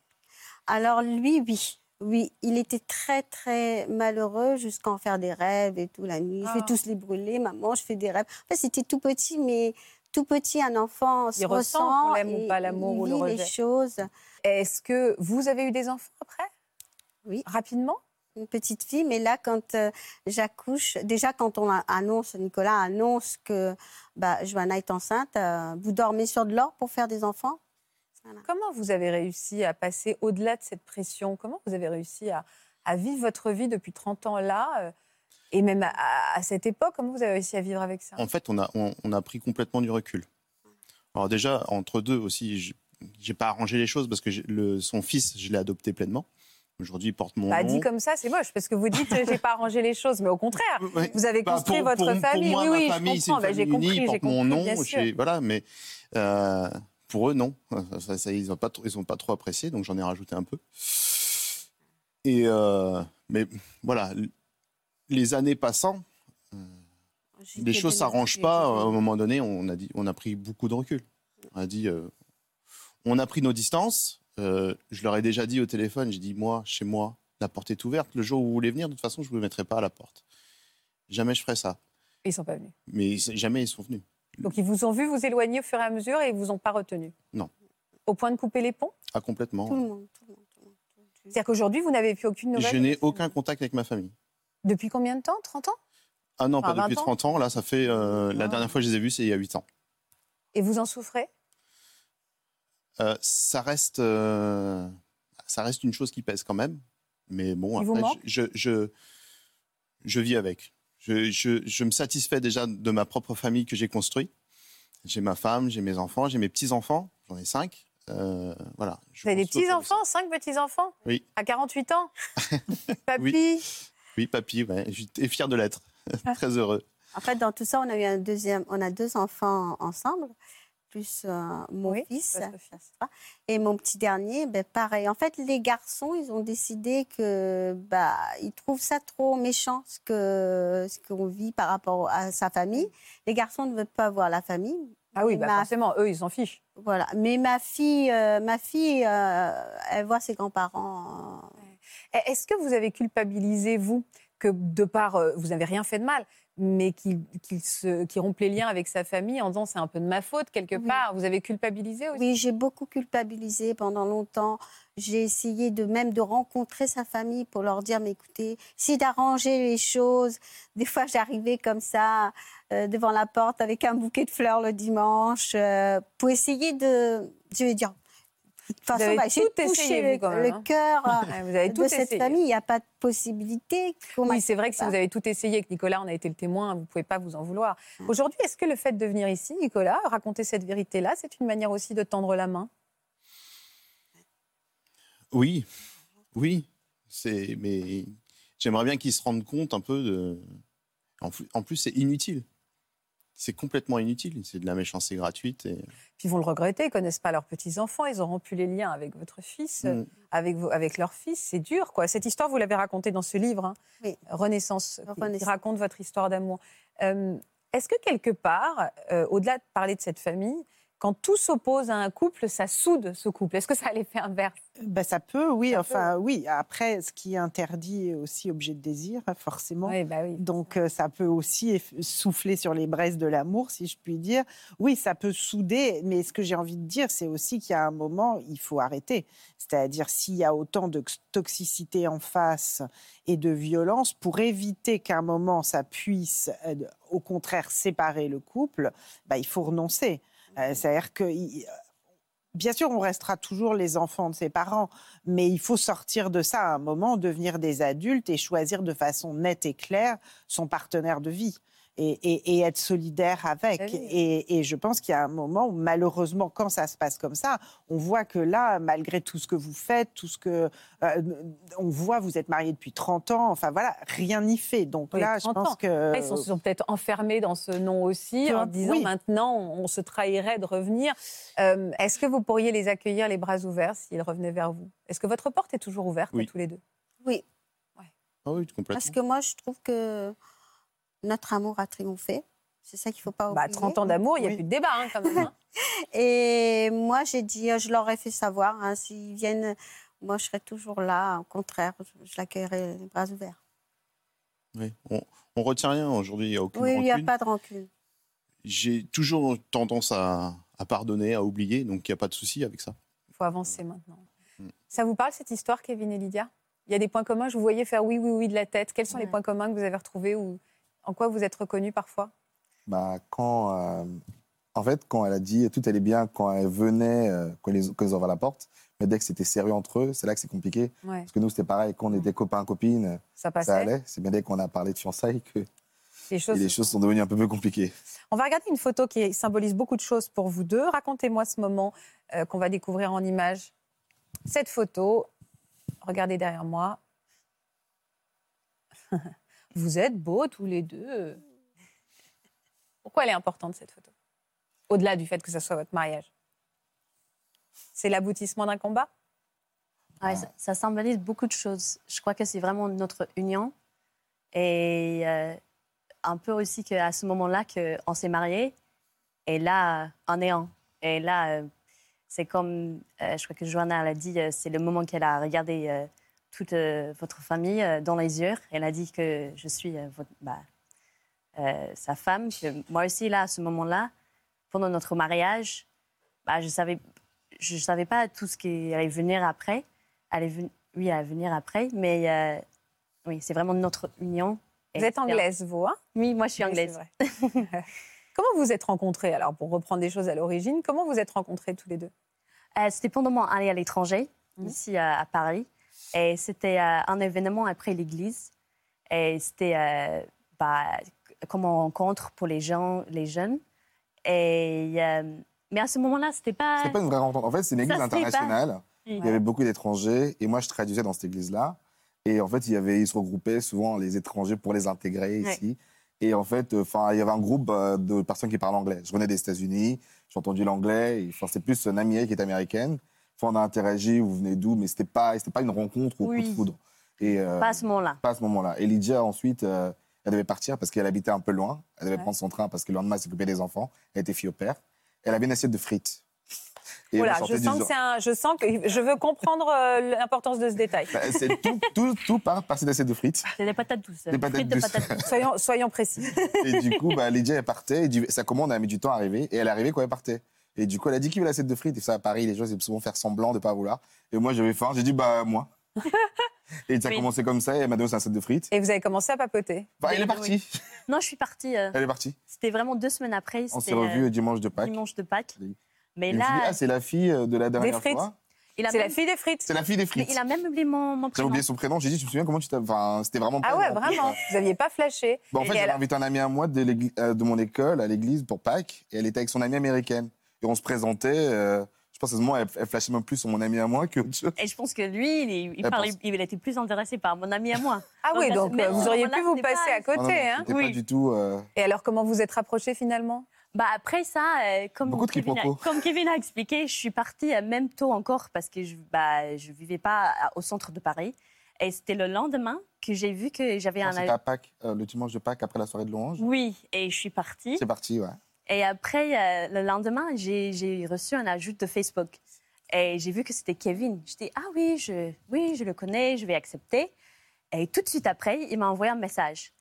Alors lui, oui. Oui, il était très, très malheureux jusqu'à en faire des rêves et tout la nuit. Je Ah. vais tous les brûler, maman, je fais des rêves. En fait, c'était tout petit, mais tout petit, un enfant se Il ressent qu'on l'aime ou et pas, l'amour ou le rejet. les choses. Est-ce que vous avez eu des enfants après? Oui. Rapidement? Une petite fille, mais là, quand euh, j'accouche, déjà quand on annonce, Nicolas annonce que bah, Johanna est enceinte, euh, vous dormez sur de l'or pour faire des enfants? Comment vous avez réussi à passer au-delà de cette pression? Comment vous avez réussi à, à vivre votre vie depuis 30 ans là euh, Et même à, cette époque, comment vous avez réussi à vivre avec ça? En fait, on a, on, on a pris complètement du recul. Alors déjà, entre deux aussi, j'ai- pas arrangé les choses parce que le, son fils, je l'ai adopté pleinement. Aujourd'hui, porte mon Bah, nom. dit comme ça, c'est moche, parce que vous dites euh, j'ai pas arrangé les choses, mais au contraire, Ouais. vous avez Bah, construit pour- votre pour- famille. Pour moi, oui, ma oui, famille, je comprends. Bah, j'ai compris, porte mon nom. Voilà, mais euh, pour eux, non. Ça, ça, ils n'ont pas, trop- ils ont pas trop apprécié, donc j'en ai rajouté un peu. Et euh, mais voilà, les années passant, les choses s'arrangent pas. À un moment donné, on a dit, on a pris beaucoup de recul. On a dit, On a pris nos distances. Euh, je leur ai déjà dit au téléphone, j'ai dit, moi, chez moi, la porte est ouverte. Le jour où vous voulez venir, de toute façon, je ne vous mettrai pas à la porte. Jamais je ferai ça. Ils sont pas venus. Mais jamais ils sont venus. Donc ils vous ont vu vous éloigner au fur et à mesure et ils vous ont pas retenu? Non. Au point de couper les ponts? Ah complètement. Tout le monde. Tout le monde, tout le. C'est-à-dire qu'aujourd'hui vous n'avez plus aucune nouvelle? Je n'ai aucun contact avec ma famille. Depuis combien de temps? 30 ans? Ah non, Enfin, pas depuis 20 ans? 30 ans. Là, ça fait. euh, La Ah. dernière fois que je les ai vus, c'est il y a 8 ans. Et vous en souffrez? Euh, ça reste, euh, ça reste une chose qui pèse quand même. Mais bon, après, je, je, je, je vis avec. Je, je, je me satisfais déjà de ma propre famille que j'ai construite. J'ai ma femme, j'ai mes enfants, j'ai mes petits-enfants. J'en ai cinq. Euh, voilà. je Vous avez des petits-enfants Cinq petits-enfants Oui. À 48 ans Papy Oui. Oui, papy, ouais. J'étais fier de l'être. Très heureux. En fait, dans tout ça, on a eu un deuxième, on a deux enfants ensemble, plus euh, mon Oui, fils fils. et mon petit dernier. Ben pareil. En fait, les garçons, ils ont décidé que bah ils trouvent ça trop méchant ce que ce qu'on vit par rapport à sa famille. Les garçons ne veulent pas voir la famille. Ah oui, bah ma- forcément, eux, ils s'en fichent. Voilà. Mais ma fille, euh, ma fille, euh, elle voit ses grands-parents. euh, Est-ce que vous avez culpabilisé, vous, que de part, euh, vous n'avez rien fait de mal, mais se- qu'il rompe les liens avec sa famille en disant c'est un peu de ma faute quelque Oui. part Vous avez culpabilisé aussi Oui, j'ai beaucoup culpabilisé pendant longtemps. J'ai essayé de même de rencontrer sa famille pour leur dire, mais écoutez, si d'arranger les choses. Des fois, j'arrivais comme ça euh, devant la porte avec un bouquet de fleurs le dimanche euh, pour essayer de, je vais dire, façon, avez bah, tout vous, le, quand même, le hein. cœur Ouais, Vous avez tout de cette essayé. famille. Il n'y a pas de possibilité. Oui, c'est vrai que si vous avez tout essayé et que Nicolas en a été le témoin, vous ne pouvez pas vous en vouloir. Aujourd'hui, est-ce que le fait de venir ici, Nicolas, raconter cette vérité-là, c'est une manière aussi de tendre la main? Oui, oui. C'est, mais j'aimerais bien qu'ils se rendent compte un peu de. En plus, c'est inutile. C'est complètement inutile. C'est de la méchanceté gratuite. Et... Puis ils vont le regretter, ils connaissent pas leurs petits-enfants, ils ont rompu les liens avec votre fils, Mm. avec, vos- avec leur fils. C'est dur, quoi. Cette histoire, vous l'avez racontée dans ce livre, hein, Oui. Renaissance, qui- raconte votre histoire d'amour. Euh, Est-ce que quelque part, euh, au-delà de parler de cette famille, quand tout s'oppose à un couple, ça soude ce couple Est-ce que ça a l'effet inverse? Ben, ça peut, oui. Ça enfin, oui. Après, ce qui est interdit est aussi objet de désir, hein, forcément. Oui, bah oui. Donc, euh, ça peut aussi souffler sur les braises de l'amour, si je puis dire. Oui, ça peut souder, mais ce que j'ai envie de dire, c'est aussi qu'il y a un moment, il faut arrêter. C'est-à-dire, s'il y a autant de toxicité en face et de violence, pour éviter qu'à un moment, ça puisse, euh, au contraire, séparer le couple, bah, il faut renoncer. Euh, C'est-à-dire que. il- Bien sûr, on restera toujours les enfants de ses parents, mais il faut sortir de ça à un moment, devenir des adultes et choisir de façon nette et claire son partenaire de vie et, et- et être solidaire avec. Ah oui. Et, et je pense qu'il y a un moment où, malheureusement, quand ça se passe comme ça, on voit que là, malgré tout ce que vous faites, tout ce que. euh, on voit, vous êtes mariés depuis 30 ans, enfin voilà, rien n'y fait. Donc Oui, là, je 30 pense ans. que. Ils sont, se sont peut-être enfermés dans ce nom aussi, en disant oui. maintenant on se trahirait de revenir. Euh, Est-ce que vous pourriez les accueillir les bras ouverts s'ils revenaient vers vous? Est-ce que votre porte est toujours ouverte Oui. à tous les deux? Oui, Ah oui, complètement. parce que moi, je trouve que notre amour a triomphé. C'est ça qu'il ne faut pas bah, oublier. 30 ans d'amour, il n'y a Oui. plus de débat hein, quand même. hein. Et moi, j'ai dit, je leur ai fait savoir, hein, s'ils viennent, moi, je serai toujours là. Au contraire, je, l'accueillerai les bras ouverts. Oui. On, on retient rien aujourd'hui. Il n'y a aucune Oui, il n'y a rancune. pas de rancune. J'ai toujours tendance à, à pardonner, à oublier. Donc, il n'y a pas de souci avec ça. Il faut avancer maintenant. Mm. Ça vous parle cette histoire, Kevin et Lydia? Il y a des points communs, je vous voyais faire oui, oui, oui de la tête. Quels sont les points communs que vous avez retrouvés ou en quoi vous êtes reconnus parfois? Bah, quand, euh, en fait, quand elle a dit tout allait bien quand elle venait, euh, quand, ils, quand ils ouvraient la porte, mais dès que c'était sérieux entre eux, c'est là que c'est compliqué. ouais. Parce que nous, c'était pareil, quand on était copains, copines, Ça passait ça allait. C'est bien dès qu'on a parlé de fiançailles que Les choses, les se choses sont- sont devenues un peu plus compliquées. On va regarder une photo qui symbolise beaucoup de choses pour vous deux. Racontez-moi ce moment euh, qu'on va découvrir en images. Cette photo, regardez derrière moi. vous êtes beaux tous les deux. Pourquoi elle est importante cette photo? Au-delà du fait que ce soit votre mariage. C'est l'aboutissement d'un combat? Ouais, ça, ça symbolise beaucoup de choses. Je crois que c'est vraiment notre union. Et euh, un peu aussi qu'à ce moment-là, qu'on s'est mariés. Et là, on est un. Et là, euh, c'est comme, euh, je crois que Johanna l'a dit, euh, c'est le moment qu'elle a regardé euh, toute euh, votre famille euh, dans les yeux. Elle a dit que je suis euh, votre- bah, sa femme. Que moi aussi, là, à ce moment-là, pendant notre mariage, bah, je savais, je savais pas tout ce qui allait venir après. Allait ven- oui, allait venir après, mais euh, oui, c'est vraiment notre union. Vous êtes anglaise, vous, hein? Oui, moi, je suis anglaise. comment vous vous êtes rencontrés Alors, pour reprendre des choses à l'origine, comment vous êtes rencontrés tous les deux? Euh, c'était pendant mon année à l'étranger, Mhm. ici à, à Paris. Et c'était euh, un événement après l'église. Et c'était euh, bah, comme on rencontre pour les gens, les jeunes. Et, euh, mais à ce moment-là, c'était pas. C'est pas une vraie rencontre. En fait, c'est une église Ça, c'est pas- internationale. Il y avait beaucoup d'étrangers et moi, je traduisais dans cette église-là. Et en fait, il y avait, ils se regroupaient souvent les étrangers pour les intégrer Ouais. ici. Et en fait, enfin, il y avait un groupe de personnes qui parlent anglais. Je venais des États-Unis, j'ai entendu l'anglais. Enfin, c'est plus une amie qui est américaine. Enfin, on a interagi, vous venez d'où, mais c'était pas, c'était pas une rencontre ou coup Oui. de foudre. Et euh, Pas à ce moment-là. pas à ce moment-là. Et Lydia, ensuite, euh, elle devait partir parce qu'elle habitait un peu loin. Elle devait Ouais. prendre son train parce que le lendemain, elle s'occupait des enfants. Elle était fille au père. Elle avait une assiette de frites. Et Voilà, je sens, que un, je sens que je veux comprendre euh, l'importance de ce détail. Bah, c'est tout, tout, tout part par cette assiette de frites. C'est des patates douces. Des patates Frites de douces. patates douces. Soyons, soyons précis. Et du coup, bah, Lydia, elle partait. Et du- sa commande a mis du temps à arriver. Et elle est arrivée quand elle partait. Et du coup, elle a dit qui veut l'assiette de frites? Et ça, à Paris, les gens, ils aiment souvent faire semblant de ne pas vouloir. Et moi, j'avais faim. J'ai dit, bah, moi. et ça a Oui. commencé comme ça. Et elle m'a donné son assiette de frites. Et vous avez commencé à papoter. Bah, elle est Oui. partie. Non, je suis partie. euh, Elle est partie. C'était vraiment deux semaines après. On s'est C'était revus euh, dimanche de Pâques. dimanche de Pâques. Mais Et je me suis dit, là, ah, c'est la fille euh, de la dernière frites. fois. il a C'est la même- fille des frites. C'est la fille des mais frites. il a même oublié mon, mon J'avais prénom. oublié son prénom. J'ai dit, tu me souviens comment tu t'as. Enfin, c'était vraiment pas. Ah ouais, vraiment. Vous n'aviez pas flashé. Bon, en Et fait, j'avais invité un ami à moi de, euh, de mon école à l'église pour Pâques. Et elle était avec son amie américaine. Et on se présentait. euh, je pense que moi, elle, elle flashait même plus sur mon ami à moi que. Et je pense que lui, il, il Elle parlait, pense- il était plus intéressé par mon ami à moi. Ah Donc, oui, à ce- donc mais euh, vous à ce auriez pu vous passer pas- à côté. Non, non, hein. Oui. pas du tout. euh, Et alors, comment vous êtes rapprochés finalement? Bah après ça, euh, comme, Kevin a, quiproquos. comme Kevin a expliqué, je suis partie euh, même tôt encore parce que je bah, je vivais pas à- au centre de Paris. Et c'était le lendemain que j'ai vu que j'avais un... C'était à Pâques, euh, le dimanche de Pâques après la soirée de louange. Oui, et je suis partie. C'est parti, ouais. Et après, euh, le lendemain, j'ai reçu un ajout de Facebook. Et j'ai vu que c'était Kevin. Je dis, ah oui je, oui, je le connais, je vais accepter. Et tout de suite après, il m'a envoyé un message.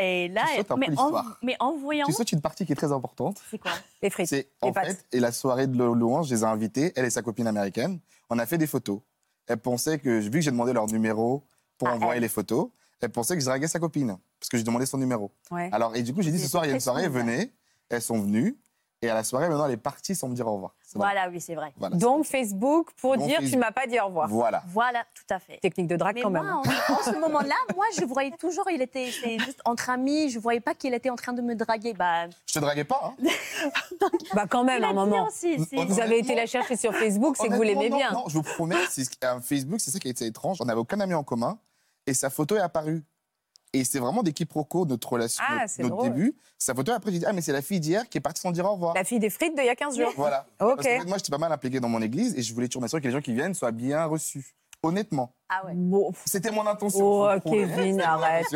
Et là, Tu mais, en, mais en voyant... Tu sautes une partie qui est très importante. C'est quoi Les frites. C'est en pâtes. fait, et la soirée de lou- louange, je les ai invités, elle et sa copine américaine. On a fait des photos. Elle pensait que, vu que j'ai demandé leur numéro pour Ah, envoyer elle. les photos, elle pensait que je draguais sa copine parce que j'ai demandé son numéro. Ouais. Alors, et du coup, j'ai dit ce soir, il y a une soirée, venez. Elles sont venues. Et à la soirée, maintenant, elle est partie sans me dire au revoir. Voilà, oui, c'est vrai. Voilà. Donc Facebook pour Donc, dire tu Facebook. m'as pas dit au revoir. Voilà. Voilà, tout à fait. Technique de drague Mais quand moi, même. en, en ce moment-là, moi, je voyais toujours, il était juste entre amis, je voyais pas qu'il était en train de me draguer. Bah, Je te draguais pas, hein Bah quand même a un moment. aussi, On- Vous avez été la chercher sur Facebook, c'est que vous l'aimez non, bien. Non, je vous promets, un Facebook, c'est ça qui a été étrange. On n'avait aucun ami en commun et sa photo est apparue. Et c'est vraiment des quiproquos, notre relation, Ah, notre, début. Sa photo, après, j'ai dit, ah, mais c'est la fille d'hier qui est partie sans dire au revoir. La fille des frites d'il y a 15 jours. Voilà. Ok. Parce fait, moi, j'étais pas mal impliqué dans mon église et je voulais toujours m'assurer que les gens qui viennent soient bien reçus. Honnêtement. Ah ouais. Bon, C'était mon intention. Oh. Kevin, arrête.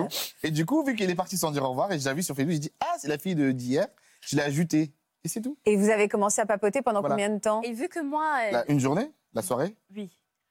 Et du coup, vu qu'il est parti sans dire au revoir et j'ai vu sur Facebook, j'ai dit, ah, c'est la fille de- d'hier, je l'ai ajoutée. Et c'est tout. Et vous avez commencé à papoter pendant Voilà. combien de temps? Et vu que moi, euh, La- une journée, la soirée? Oui.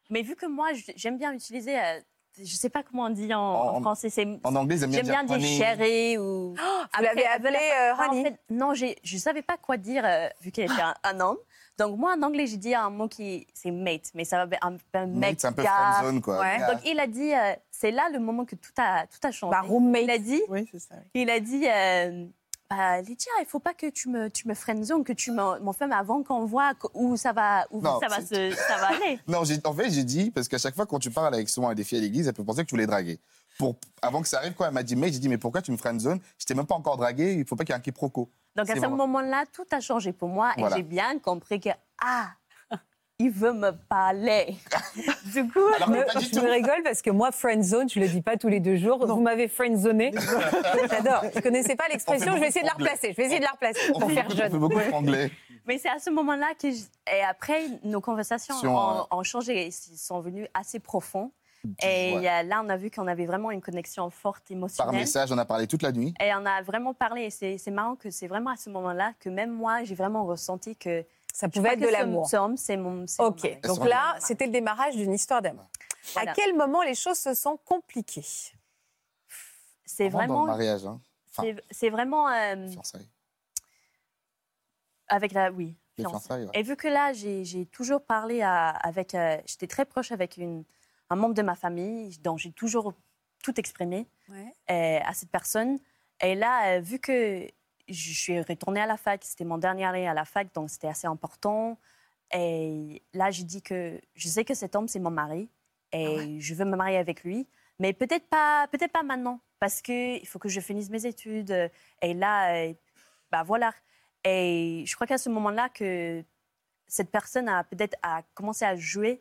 Mais vu que moi, j'aime bien utiliser, euh, je sais pas comment on dit en, en En- français, c'est En anglais, ils aiment bien J'aime bien dire honey. chérie ou. Vous l'avez appelé euh, Honey en fait, Non, j'ai- je savais pas quoi dire euh, vu qu'elle était un, un homme. Donc moi, en anglais, j'ai dit un mot qui c'est mate, mais ça va un, un mec. Mate, C'est un peu gars. friendzone, quoi. Ouais. Donc il a dit, euh, c'est là le moment que tout a tout a changé. Bah, roommate. Il a dit, Oui, c'est ça. il a dit, euh, bah, Lydia, il faut pas que tu me tu me friendzone, que tu m'en m'en fais avant qu'on voit où ça va où Non, ça va c'est- se ça va aller. Non, en fait, j'ai dit, parce qu'à chaque fois, quand tu parles avec souvent avec des filles à l'église, elles peuvent penser que tu voulais draguer. Pour, avant que ça arrive, quoi, elle m'a dit, mec, j'ai dit, mais pourquoi tu me friendzone? Je t'ai même pas encore dragué, il faut pas qu'il y ait un quiproquo. Donc à ce moment-là, tout a changé pour moi Voilà. et j'ai bien compris que ah, il veut me parler. du coup, Alors Me- que pas du je tout. me rigole parce que moi, friendzone, je le dis pas tous les deux jours. Vous m'avez friendzoné. J'adore. Je connaissais pas l'expression. On Je vais essayer de la replacer. Je vais essayer de la replacer On pour fait faire beaucoup- on fait jeune. beaucoup de anglais. mais c'est à ce moment-là que je- et après nos conversations Sur, ont, euh, ont changé, ils sont venues assez profondes. Et Ouais. euh, là, on a vu qu'on avait vraiment une connexion forte Par émotionnelle. message, on a parlé toute la nuit. Et on a vraiment parlé. Et c'est c'est marrant que c'est vraiment à ce moment-là que même moi, j'ai vraiment ressenti que Ça pouvait être de l'amour. C'est mon. Ok, donc là, c'était le démarrage d'une histoire d'amour. Voilà. À quel moment les choses se sont compliquées? C'est Avant dans le vraiment. mariage, hein, enfin, c'est- vraiment. euh, fiançailles. avec la. Oui. Fiançailles, ouais. Et vu que là, j'ai toujours parlé à- avec. euh, J'étais très proche avec une, un membre de ma famille, dont j'ai toujours tout exprimé euh, à cette personne. Et là, euh, vu que je suis retournée à la fac, c'était mon dernier année à la fac, donc c'était assez important. Et là, j'ai dit que je sais que cet homme, c'est mon mari, et je veux me marier avec lui, mais peut-être pas, peut-être pas maintenant, parce qu'il faut que je finisse mes études. Et là, euh, bah voilà. Et je crois qu'à ce moment-là, que cette personne a peut-être a commencé à jouer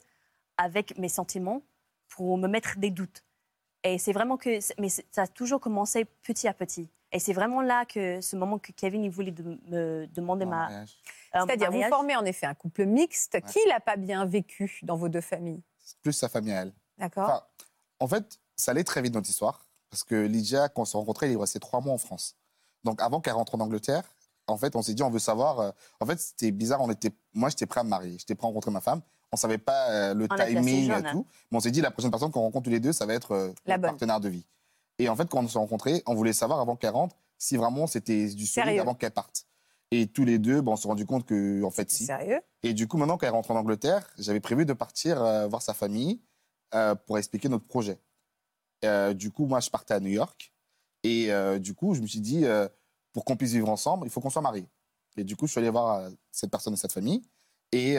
avec mes sentiments pour me mettre des doutes. Et c'est vraiment que, mais ça a toujours commencé petit à petit. Et c'est vraiment là que ce moment que Kevin il voulait de- me demander ma. mariage. euh, C'est-à-dire, vous formez en effet un couple mixte. Qui l'a pas bien vécu dans vos deux familles plus sa famille à elle. D'accord Enfin, en fait, ça allait très vite notre histoire. Parce que Lydia, quand on s'est rencontrés, il restait trois mois en France. Donc avant qu'elle rentre en Angleterre, en fait, on s'est dit, on veut savoir. euh, en fait, c'était bizarre. On était, moi, j'étais prêt à me marier. J'étais prêt à rencontrer ma femme. On savait pas euh, le On timing et hein. tout. Mais on s'est dit, la prochaine personne qu'on rencontre tous les deux, ça va être La le bonne. partenaire de vie. Et en fait, quand on s'est rencontrés, on voulait savoir avant qu'elle rentre si vraiment c'était du solide avant qu'elle parte. Et tous les deux, bon, on s'est rendu compte que, en fait, si. Sérieux? Et du coup, maintenant qu'elle rentre en Angleterre, j'avais prévu de partir euh, voir sa famille euh, pour expliquer notre projet. Euh, du coup, moi, je partais à New York. Et du coup, je me suis dit, pour qu'on puisse vivre ensemble, il faut qu'on soit mariés. Et du coup, je suis allé voir cette personne et cette famille. Et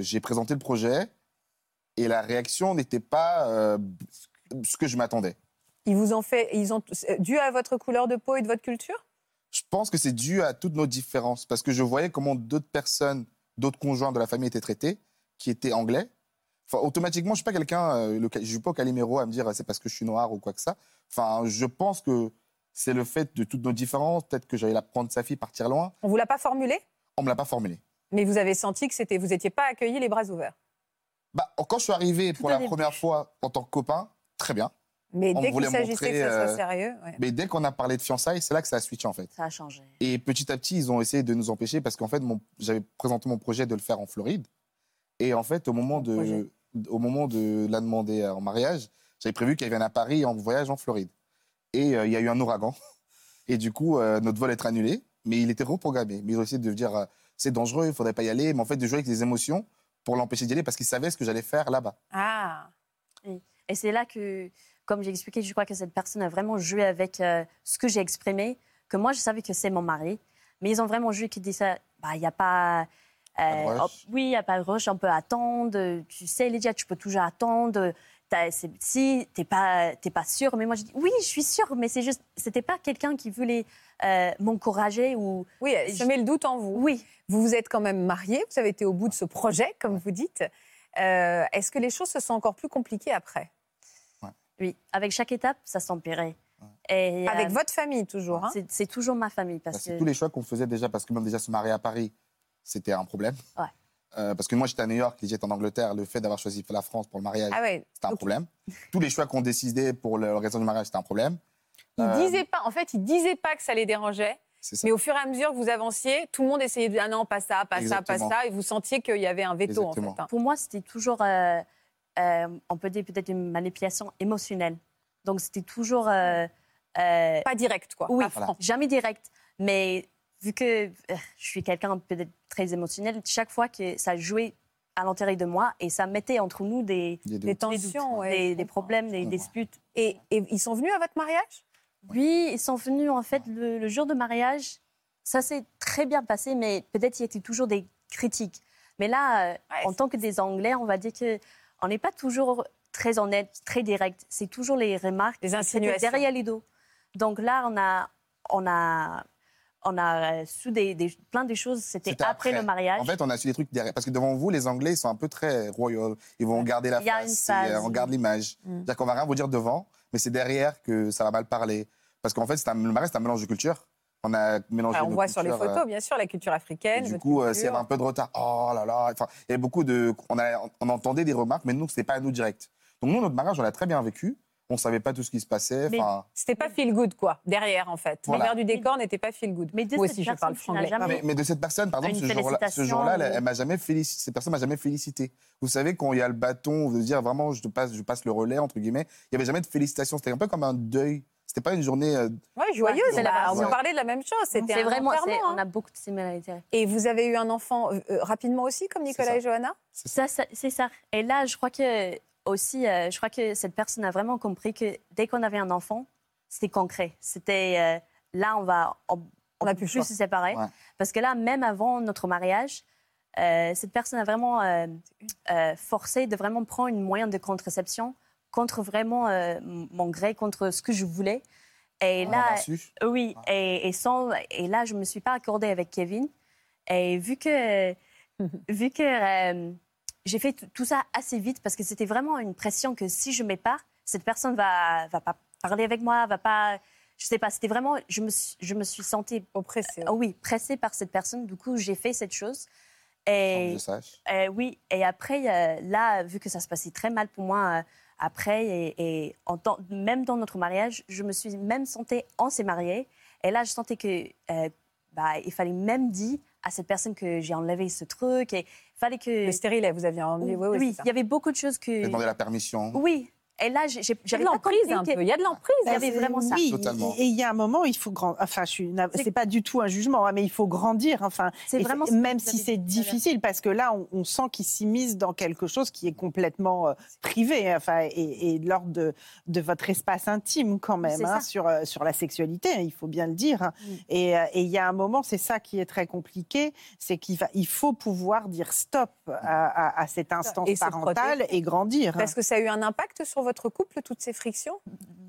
j'ai présenté le projet. Et la réaction n'était pas ce que je m'attendais. Ils vous ont fait, ils ont dû à votre couleur de peau et de votre culture? Je pense que c'est dû à toutes nos différences. Parce que je voyais comment d'autres personnes, d'autres conjoints de la famille étaient traités, qui étaient anglais. Enfin, automatiquement, je ne suis pas quelqu'un, euh, je ne suis pas au Calimero à me dire c'est parce que je suis noir ou quoi que ça. Enfin, je pense que c'est le fait de toutes nos différences. Peut-être que j'allais la prendre sa fille, partir loin. On vous l'a pas formulé? On ne me l'a pas formulé. Mais vous avez senti que c'était, vous n'étiez pas accueillis les bras ouverts? Bah, quand je suis arrivé pour la début. première fois en tant que copain, très bien. Mais On dès qu'il s'agissait montrer, que ça soit euh, sérieux, ouais. Mais dès qu'on a parlé de fiançailles, c'est là que ça a switché en fait. Ça a changé. Et petit à petit, ils ont essayé de nous empêcher parce qu'en fait, mon- j'avais présenté mon projet de le faire en Floride. Et en fait, au moment, projet. de, au moment de la demander en mariage, j'avais prévu qu'elle vienne à Paris en voyage en Floride. Et euh, il y a eu un ouragan. Et du coup, euh, notre vol est annulé. Mais il était reprogrammé. Mais ils ont essayé de dire euh, c'est dangereux, il ne faudrait pas y aller. Mais en fait, de jouer avec les émotions pour l'empêcher d'y aller parce qu'ils savaient ce que j'allais faire là-bas. Ah, Et c'est là que, comme j'ai expliqué, je crois que cette personne a vraiment joué avec euh, ce que j'ai exprimé, que moi, je savais que c'est mon mari. Mais ils ont vraiment joué qui dit ça, bah, il n'y a pas... oh, oui, il n'y a pas de rush, on peut attendre. Tu sais, Lydia, tu peux toujours attendre. Si tu n'es pas, t'es pas sûre, mais moi, je dis oui, je suis sûre, mais c'est juste, c'était pas quelqu'un qui voulait euh, m'encourager ou... oui, elle semer le doute en vous. Oui, Vous vous êtes quand même mariés, vous avez été au bout de ce projet, comme vous dites. Euh, Est-ce que les choses se sont encore plus compliquées après? Oui. Avec chaque étape, ça s'empirait. Et, Avec euh, votre famille, toujours. hein c'est- C'est toujours ma famille. Bah, Parce c'est que... tous les choix qu'on faisait déjà, parce que même déjà se marier à Paris, c'était un problème. Ouais. Euh, parce que moi, j'étais à New York, Lydia était en Angleterre. Le fait d'avoir choisi la France pour le mariage, Ah ouais. c'était un problème. Tous les choix qu'on décidait pour raison du mariage, c'était un problème. Il Euh, disait pas, en fait, il disait pas que ça les dérangeait. Ça. Mais au fur et à mesure que vous avanciez, tout le monde essayait de dire ah non, pas ça, pas ça, pas ça, et vous sentiez qu'il y avait un veto en fait. hein. Pour moi, c'était toujours, euh, euh, on peut dire peut-être une manipulation émotionnelle. Donc, c'était toujours, euh, euh, Pas direct, quoi. oui, pas franc. jamais direct. Mais vu que euh, je suis quelqu'un peut-être très émotionnel, chaque fois que ça jouait à l'intérieur de moi et ça mettait entre nous des, a tensions, ouais, des, problèmes, des disputes. Et, et ils sont venus à votre mariage? Oui, ils sont venus en fait le, le jour de mariage. Ça s'est très bien passé, mais peut-être il y avait toujours des critiques. Mais là, euh, Ouais, en tant que des Anglais, on va dire que on n'est pas toujours très honnête, très direct. C'est toujours les remarques, Les insinuations. derrière les dos. Donc là, on a, on a, on a euh, su des, des- plein de choses. C'était après, le mariage. En fait, on a su des trucs derrière. Parce que devant vous, les Anglais, ils sont un peu très royaux. Ils vont garder la Il y a face, une et, euh, on garde l'image. Mm. C'est-à-dire qu'on va rien vous dire devant, mais c'est derrière que ça va mal parler. Parce qu'en fait, c'est un- le mariage, c'est un mélange de cultures. On a mélangé Alors, On voit sur les cultures, euh, photos, bien sûr, la culture Et africaine. du votre coup, euh, avait un peu de retard, oh là là. Enfin, il y beaucoup de. On, a- on entendait des remarques, mais nous, c'était pas à nous direct. Donc, nous, notre mariage, on l'a très bien vécu. On savait pas tout ce qui se passait. Enfin, c'était pas feel good, quoi, derrière, en fait. Voilà. L'envers du décor n'était pas feel good. Mais de Moi cette aussi, je personne, parle franglais. jamais- mais, mais de cette personne, par exemple, ce jour-là, elle, ou- elle m'a jamais félicité. Cette personne m'a jamais félicité. Vous savez, quand il y a le bâton, de dire vraiment, je te passe, je passe le relais entre guillemets. Il y avait jamais de félicitations. C'était un peu comme un deuil. C'était pas une journée. euh, Ouais, joyeuse. la version. on parlait de la même chose. C'était vraiment, c'est- enterrement, hein. on a beaucoup de similarités. Et vous avez eu un enfant euh, euh, rapidement aussi, comme Nicolas et Johanna? C'est ça. C'est ça. Et là, je crois que aussi, euh, je crois que cette personne a vraiment compris que dès qu'on avait un enfant, c'était concret. C'était euh, là, on va, on, On a peut plus se séparer. Ouais. Parce que là, même avant notre mariage, euh, cette personne a vraiment euh, euh, forcé de vraiment prendre une moyen de contraception contre vraiment euh, mon gré, contre ce que je voulais. Et On là, oui, et, et, sans, et là, je ne me suis pas accordée avec Kevin. Et vu que, vu que euh, j'ai fait tout- ça assez vite, parce que c'était vraiment une pression que si je ne mets pas, cette personne va, va pas parler avec moi, va pas. Je sais pas, c'était vraiment. Je me, suis- je me suis sentie. Oppressée. oh oui, pressée par cette personne. Du coup, j'ai fait cette chose. Sans que Et je sache. euh, oui, et après, euh, là, vu que ça se passait très mal pour moi euh, après, et, et en temps- même dans notre mariage, je me suis même sentie, on s'est mariés, et là, je sentais que euh, bah, il fallait même dire à cette personne que j'ai enlevé ce truc, et il fallait que... Le stérilet, vous aviez emmené. Oui, oui, oui, il y avait beaucoup de choses que... J'ai demandé la permission. Oui, et là, j'ai- de l'emprise un peu. Il y a de l'emprise. Il y avait vraiment ça. Oui, Totalement. et il y a un moment, il faut grand. Enfin, je suis. C'est- pas du tout un jugement, hein, mais il faut grandir. Enfin, C'est vraiment même si c'est difficile, parce que là, on, on sent qu'il s'immisce dans quelque chose qui est complètement euh, privé, enfin, et, et de l'ordre de, de votre espace intime quand même, hein, sur euh, sur la sexualité. hein, il faut bien le dire. hein. Mm. Et euh, et il y a un moment, c'est ça qui est très compliqué, c'est qu'il va, il faut pouvoir dire stop à, à- à cette instance Et parentale et grandir. Parce que ça a eu un impact sur votre couple, toutes ces frictions?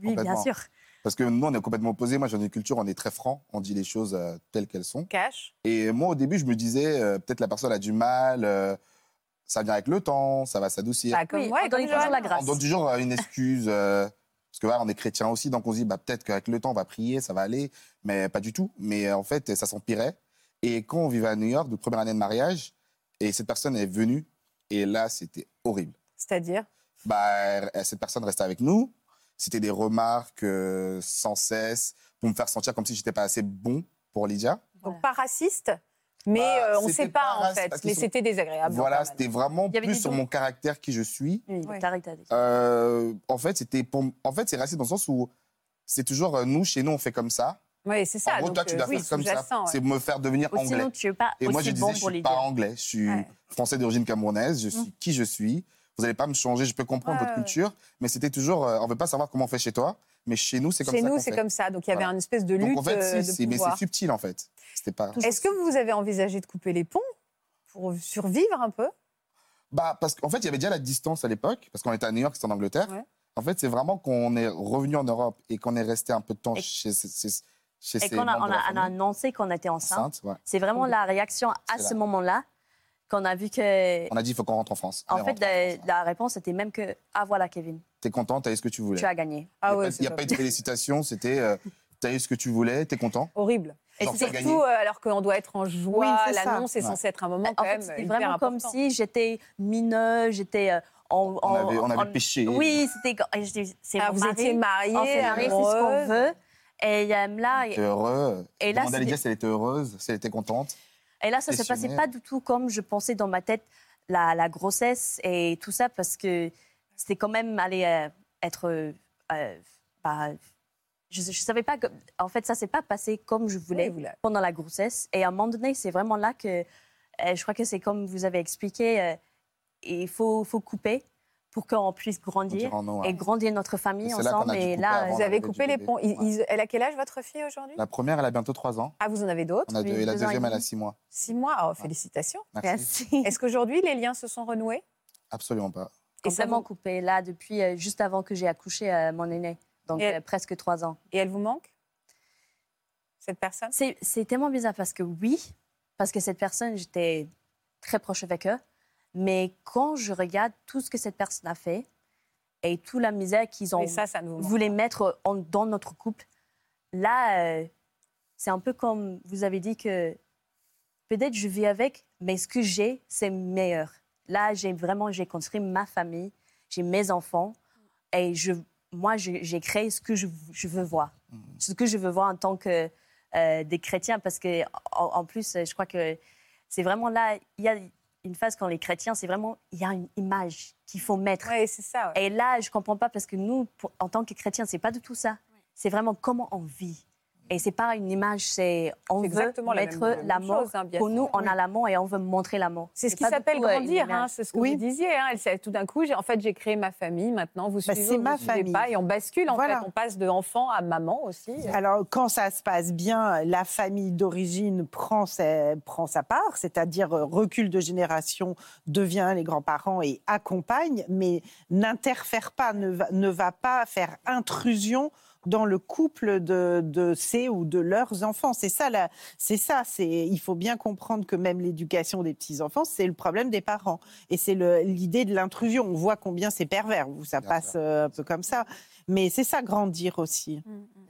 Oui, bien sûr. Parce que nous, on est complètement opposés. Moi, j'ai une culture, on est très franc. On dit les choses euh, telles qu'elles sont. Cash. Et moi, au début, je me disais, euh, peut-être la personne a du mal, euh, ça vient avec le temps, ça va s'adoucir. Bah, comme Oui, moi on et donne toujours la grâce. On donne toujours une excuse. euh, parce que voilà, on est chrétien aussi, donc on se dit, bah, peut-être qu'avec le temps, on va prier, ça va aller. Mais pas du tout. Mais en fait, ça s'empirait. Et quand on vivait à New York, de première année de mariage, et cette personne est venue, et là, c'était horrible. C'est-à-dire? Bah, cette personne restait avec nous. C'était des remarques euh, sans cesse pour me faire sentir comme si j'étais pas assez bon pour Lydia. Donc pas raciste, mais Bah, euh, on ne sait pas, pas en fait. Mais sont- c'était désagréable. voilà, c'était vraiment plus sur mon caractère qui je suis. Oui, Ouais. Euh, en fait, c'était pour... en fait, c'est raciste dans le sens où c'est toujours euh, nous, chez nous, on fait comme ça. Oui, c'est ça. en gros, donc, toi, tu euh, dois oui, faire comme ça. ouais. C'est me faire devenir Ou anglais. sinon, tu n'es pas Et moi, je disais, bon je suis pas anglais, je suis Ouais. français d'origine camerounaise, je suis qui je suis. Vous n'allez pas me changer, je peux comprendre Ouais, votre ouais. culture, mais c'était toujours, euh, on veut pas savoir comment on fait chez toi, mais chez nous, c'est comme Chez ça nous, qu'on c'est comme ça. Donc il y avait Voilà. une espèce de lutte Donc en fait, euh, si, de c'est- mais c'est subtil en fait. C'était pas. Est-ce que vous avez envisagé de couper les ponts pour survivre un peu? Bah, parce qu'en fait, il y avait déjà la distance à l'époque, parce qu'on était à New York, c'était en Angleterre. Ouais. En fait, c'est vraiment qu'on est revenu en Europe et qu'on est resté un peu de temps Et- chez, chez Et ces qu'on a, membres on a, on a famille. annoncé qu'on était enceinte. Enceinte, ouais. C'est vraiment la réaction à ce là. moment-là qu'on a vu que. On a dit, il faut qu'on rentre en France. En fait, en la, France. la réponse était même que Ah voilà, Kevin, T'es content, t'as eu ce que tu voulais. tu as gagné. Ah il ouais, n'y a, c'est pas, pas pas eu de félicitations, c'était euh, t'as eu ce que tu voulais, t'es content. horrible. Et gagné. Surtout euh, alors qu'on doit être en joie, Oui, c'est l'annonce est Ouais. censée être un moment En quand même c'était vraiment comme si j'étais mineure, j'étais euh, en, On en- avait, on avait en- péché. Oui, c'était. C'est Ah, vous mari. étiez mariés, On c'est ce qu'on veut. Et là, T'es heureux. Et là, Demande à c'est Lydia si elle était heureuse, si elle était contente. Et là, ça ne se passait pas du tout comme je pensais dans ma tête, la, la grossesse et tout ça, parce que c'était quand même allé euh, être. euh, bah, je ne savais pas que. En fait, ça ne s'est pas passé comme je voulais Oui, pendant la grossesse. Et à un moment donné, c'est vraiment là que. euh, je crois que c'est comme vous avez expliqué, il faut, faut couper pour qu'on puisse grandir et grandir notre famille là ensemble. Et là. Vous avez coupé les ponts. Ils- Ouais. ils- Elle a quel âge votre fille aujourd'hui? La première, elle a bientôt 3 ans. Ah, vous en avez d'autres Oui, et la et deuxième, elle a demi. 6 mois. Six mois. Oh, félicitations. Merci. merci. Est-ce qu'aujourd'hui les liens se sont renoués? Absolument pas. Et ça vous- coupé, là, depuis euh, juste avant que j'ai accouché euh, mon aîné. Donc, euh, presque trois ans. Et elle vous manque? Cette personne? C'est c'est tellement bizarre parce que oui, parce que cette personne, j'étais très proche avec eux. Mais quand je regarde tout ce que cette personne a fait et toute la misère qu'ils ont ça, ça voulu mettre en- dans notre couple, là, euh, c'est un peu comme vous avez dit que peut-être je vis avec, mais ce que j'ai, c'est meilleur. Là, j'ai vraiment j'ai construit ma famille, j'ai mes enfants et je, moi, j'ai créé ce que je, je veux voir, ce que je veux voir en tant que euh, des chrétiens, parce que en, en plus, je crois que c'est vraiment là, il y a une phase quand les chrétiens, c'est vraiment, il y a une image qu'il faut mettre. Oui, c'est ça. ouais. Et là, je comprends pas parce que nous, pour- en tant que chrétiens, c'est pas du tout ça. C'est vraiment comment on vit. Et c'est pas une image, c'est on veut exactement la mettre même- la chose, hein, pour nous, on a l'amour et on veut montrer l'amour. C'est ce qui s'appelle euh, grandir, hein, c'est ce que Oui. vous disiez. Hein. Elle, tout d'un coup, j'ai- en fait, j'ai créé ma famille. Maintenant, vous Bah, suivez, c'est ou ma vous suivez famille. pas, et on bascule. En Voilà. fait, on passe de enfant à maman aussi. Alors, quand ça se passe bien, la famille d'origine prend sa, prend sa part, c'est-à-dire euh, recul de génération, devient les grands-parents et accompagne, mais n'interfère pas, ne va, ne va pas faire intrusion dans le couple de, de ses ou de leurs enfants. C'est ça, c'est ça. C'est, il faut bien comprendre que même l'éducation des petits enfants, c'est le problème des parents. Et c'est l'idée de l'intrusion. On voit combien c'est pervers. Ça Bien passe sûr. euh, un peu comme ça. Mais c'est ça, grandir aussi.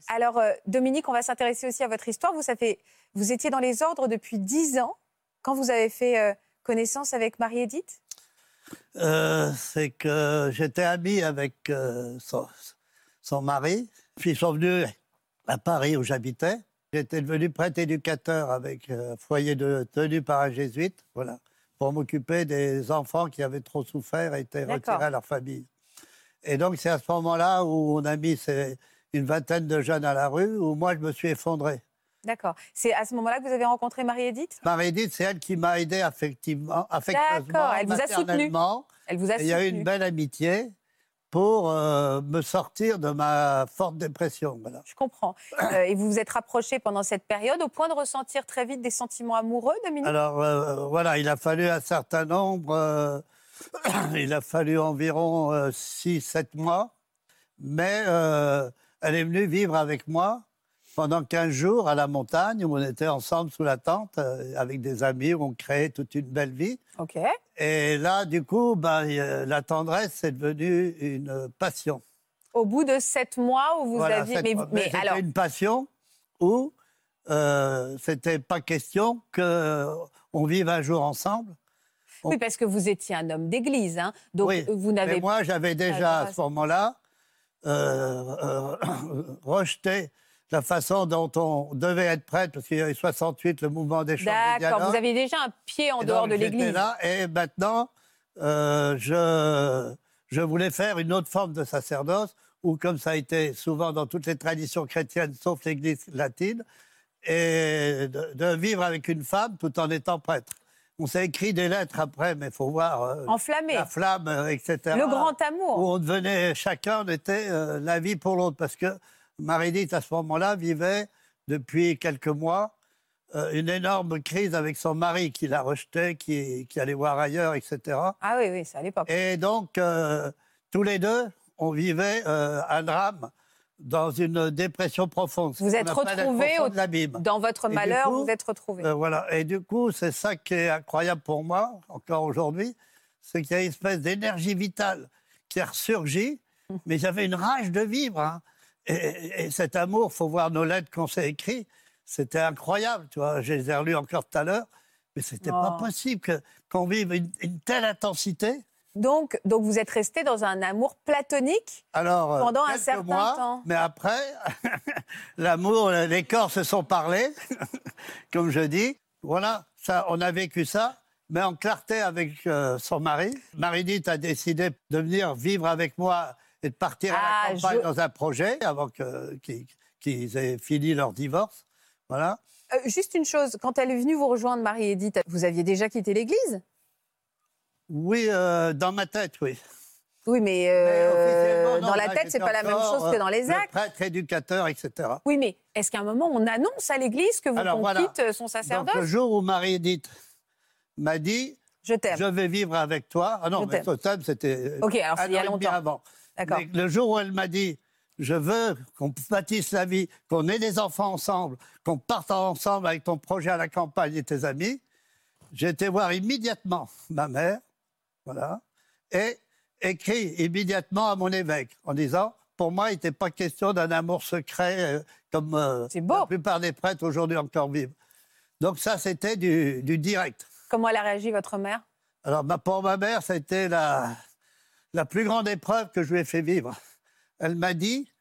Alors, euh, Dominique, on va s'intéresser aussi à votre histoire. Vous, ça fait, vous étiez dans les ordres depuis 10 ans quand vous avez fait euh, connaissance avec Marie-Édith Euh, c'est que j'étais ami avec euh, son, son mari. Puis ils sont venus à Paris où j'habitais. J'étais devenu prêtre éducateur avec euh, un foyer de, tenu par un jésuite, voilà, pour m'occuper des enfants qui avaient trop souffert et étaient retirés à leur famille. Et donc c'est à ce moment-là où on a mis ces- une vingtaine de jeunes à la rue, où moi je me suis effondré. D'accord. C'est à ce moment-là que vous avez rencontré Marie-Édith Marie-Edith, c'est elle qui m'a aidé affectivement, affectueusement, D'accord, elle vous a soutenu. maternellement. Elle vous a Et Il y a eu soutenu. une belle amitié pour euh, me sortir de ma forte dépression. Voilà. Je comprends. Euh, et vous vous êtes rapprochés pendant cette période au point de ressentir très vite des sentiments amoureux, Dominique? Alors euh, voilà, il a fallu un certain nombre, il a fallu environ 6-7 mois, mais elle est venue vivre avec moi pendant 15 jours à la montagne où on était ensemble sous la tente euh, avec des amis, où on créait toute une belle vie. Ok. Et là, du coup, ben, euh, la tendresse est devenue une passion. Au bout de sept mois où vous Voilà, aviez. Mais, mais mais alors, une passion où euh, c'était pas question qu'on vive un jour ensemble. oui, parce que vous étiez un homme d'église. Hein, donc Oui, vous n'avez moi, j'avais déjà à ce moment-là euh, euh, rejeté la façon dont on devait être prêtre, parce qu'il y avait 68, le mouvement des chambres D'accord. Vous aviez déjà un pied en Et dehors donc, de l'église. là, et maintenant, euh, je, je voulais faire une autre forme de sacerdoce, ou comme ça a été souvent dans toutes les traditions chrétiennes, sauf l'église latine, et de, de vivre avec une femme tout en étant prêtre. On s'est écrit des lettres après, mais il faut voir euh, Enflammé. la flamme, euh, etc. Le grand amour. Où on devenait, chacun, on était euh, la vie pour l'autre. Parce que Marie-Edith, à ce moment-là, vivait depuis quelques mois euh, une énorme crise avec son mari qui la rejetait, qui, qui allait voir ailleurs, etc. Ah oui, oui, c'est à l'époque. Et donc, euh, tous les deux, on vivait euh, un drame dans une dépression profonde. Vous êtes retrouvés au. Dans votre Et malheur, coup, vous êtes retrouvés. Voilà. Et du coup, c'est ça qui est incroyable pour moi, encore aujourd'hui, c'est qu'il y a une espèce d'énergie vitale qui a ressurgi, Hum. mais j'avais une rage de vivre. hein. Et, et- et cet amour, faut voir nos lettres qu'on s'est écrites, c'était incroyable, tu vois. Je les ai relues encore tout à l'heure, mais c'était pas Oh. possible que- qu'on vive une, une telle intensité. Donc, donc vous êtes resté dans un amour platonique Alors, euh, Pendant un certain mois, temps. Mais après, l'amour, les corps se sont parlé, comme je dis. Voilà, ça, on a vécu ça, mais en clarté avec euh, son mari. Marie-Dite a décidé de venir vivre avec moi et de partir à Ah, la campagne je- dans un projet avant que- qu'ils qu'ils aient fini leur divorce. Voilà. Euh, Juste une chose, quand elle est venue vous rejoindre, Marie-Édith, vous aviez déjà quitté l'église? Oui, euh, dans ma tête, oui. Oui, mais, euh, non, dans la tête, c'est pas la même chose que dans les le actes. Prêtre, éducateur, etc. Oui, mais est-ce qu'à un moment, on annonce à l'église que vous Alors, qu'on voilà. quitte euh, son Donc, sacerdoce? le jour où Marie-Edith m'a dit Je t'aime. Je vais vivre avec toi. Ah non, Je mais t'aime. Totem, c'était Ok, alors c'est il y a longtemps. avant. D'accord. Mais le jour où elle m'a dit Je veux qu'on bâtisse la vie, qu'on ait des enfants ensemble, qu'on parte ensemble avec ton projet à la campagne et tes amis, j'ai été voir immédiatement ma mère, voilà, et écrit immédiatement à mon évêque en disant Pour moi, il n'était pas question d'un amour secret euh, comme euh, la plupart des prêtres aujourd'hui encore vivent. Donc, ça, c'était du- du direct. Comment elle a réagi, votre mère? Alors, bah, pour ma mère, ça a été la, la plus grande épreuve que je lui ai fait vivre. elle m'a dit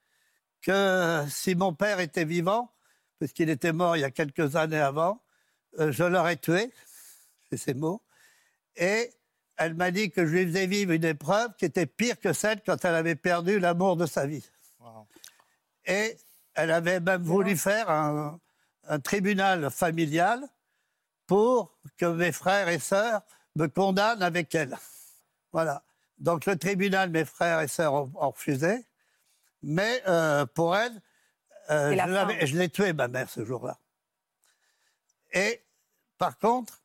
que si mon père était vivant, parce qu'il était mort il y a quelques années avant, euh, je l'aurais tué, c'est ses mots, et elle m'a dit que je lui faisais vivre une épreuve qui était pire que celle quand elle avait perdu l'amour de sa vie. Et elle avait même voulu faire un, un tribunal familial pour que mes frères et sœurs me condamnent avec elle. Voilà. Donc le tribunal, mes frères et sœurs ont, ont refusé. Mais euh, pour elle, euh, je l'ai tuée, ma mère, ce jour-là. Et par contre,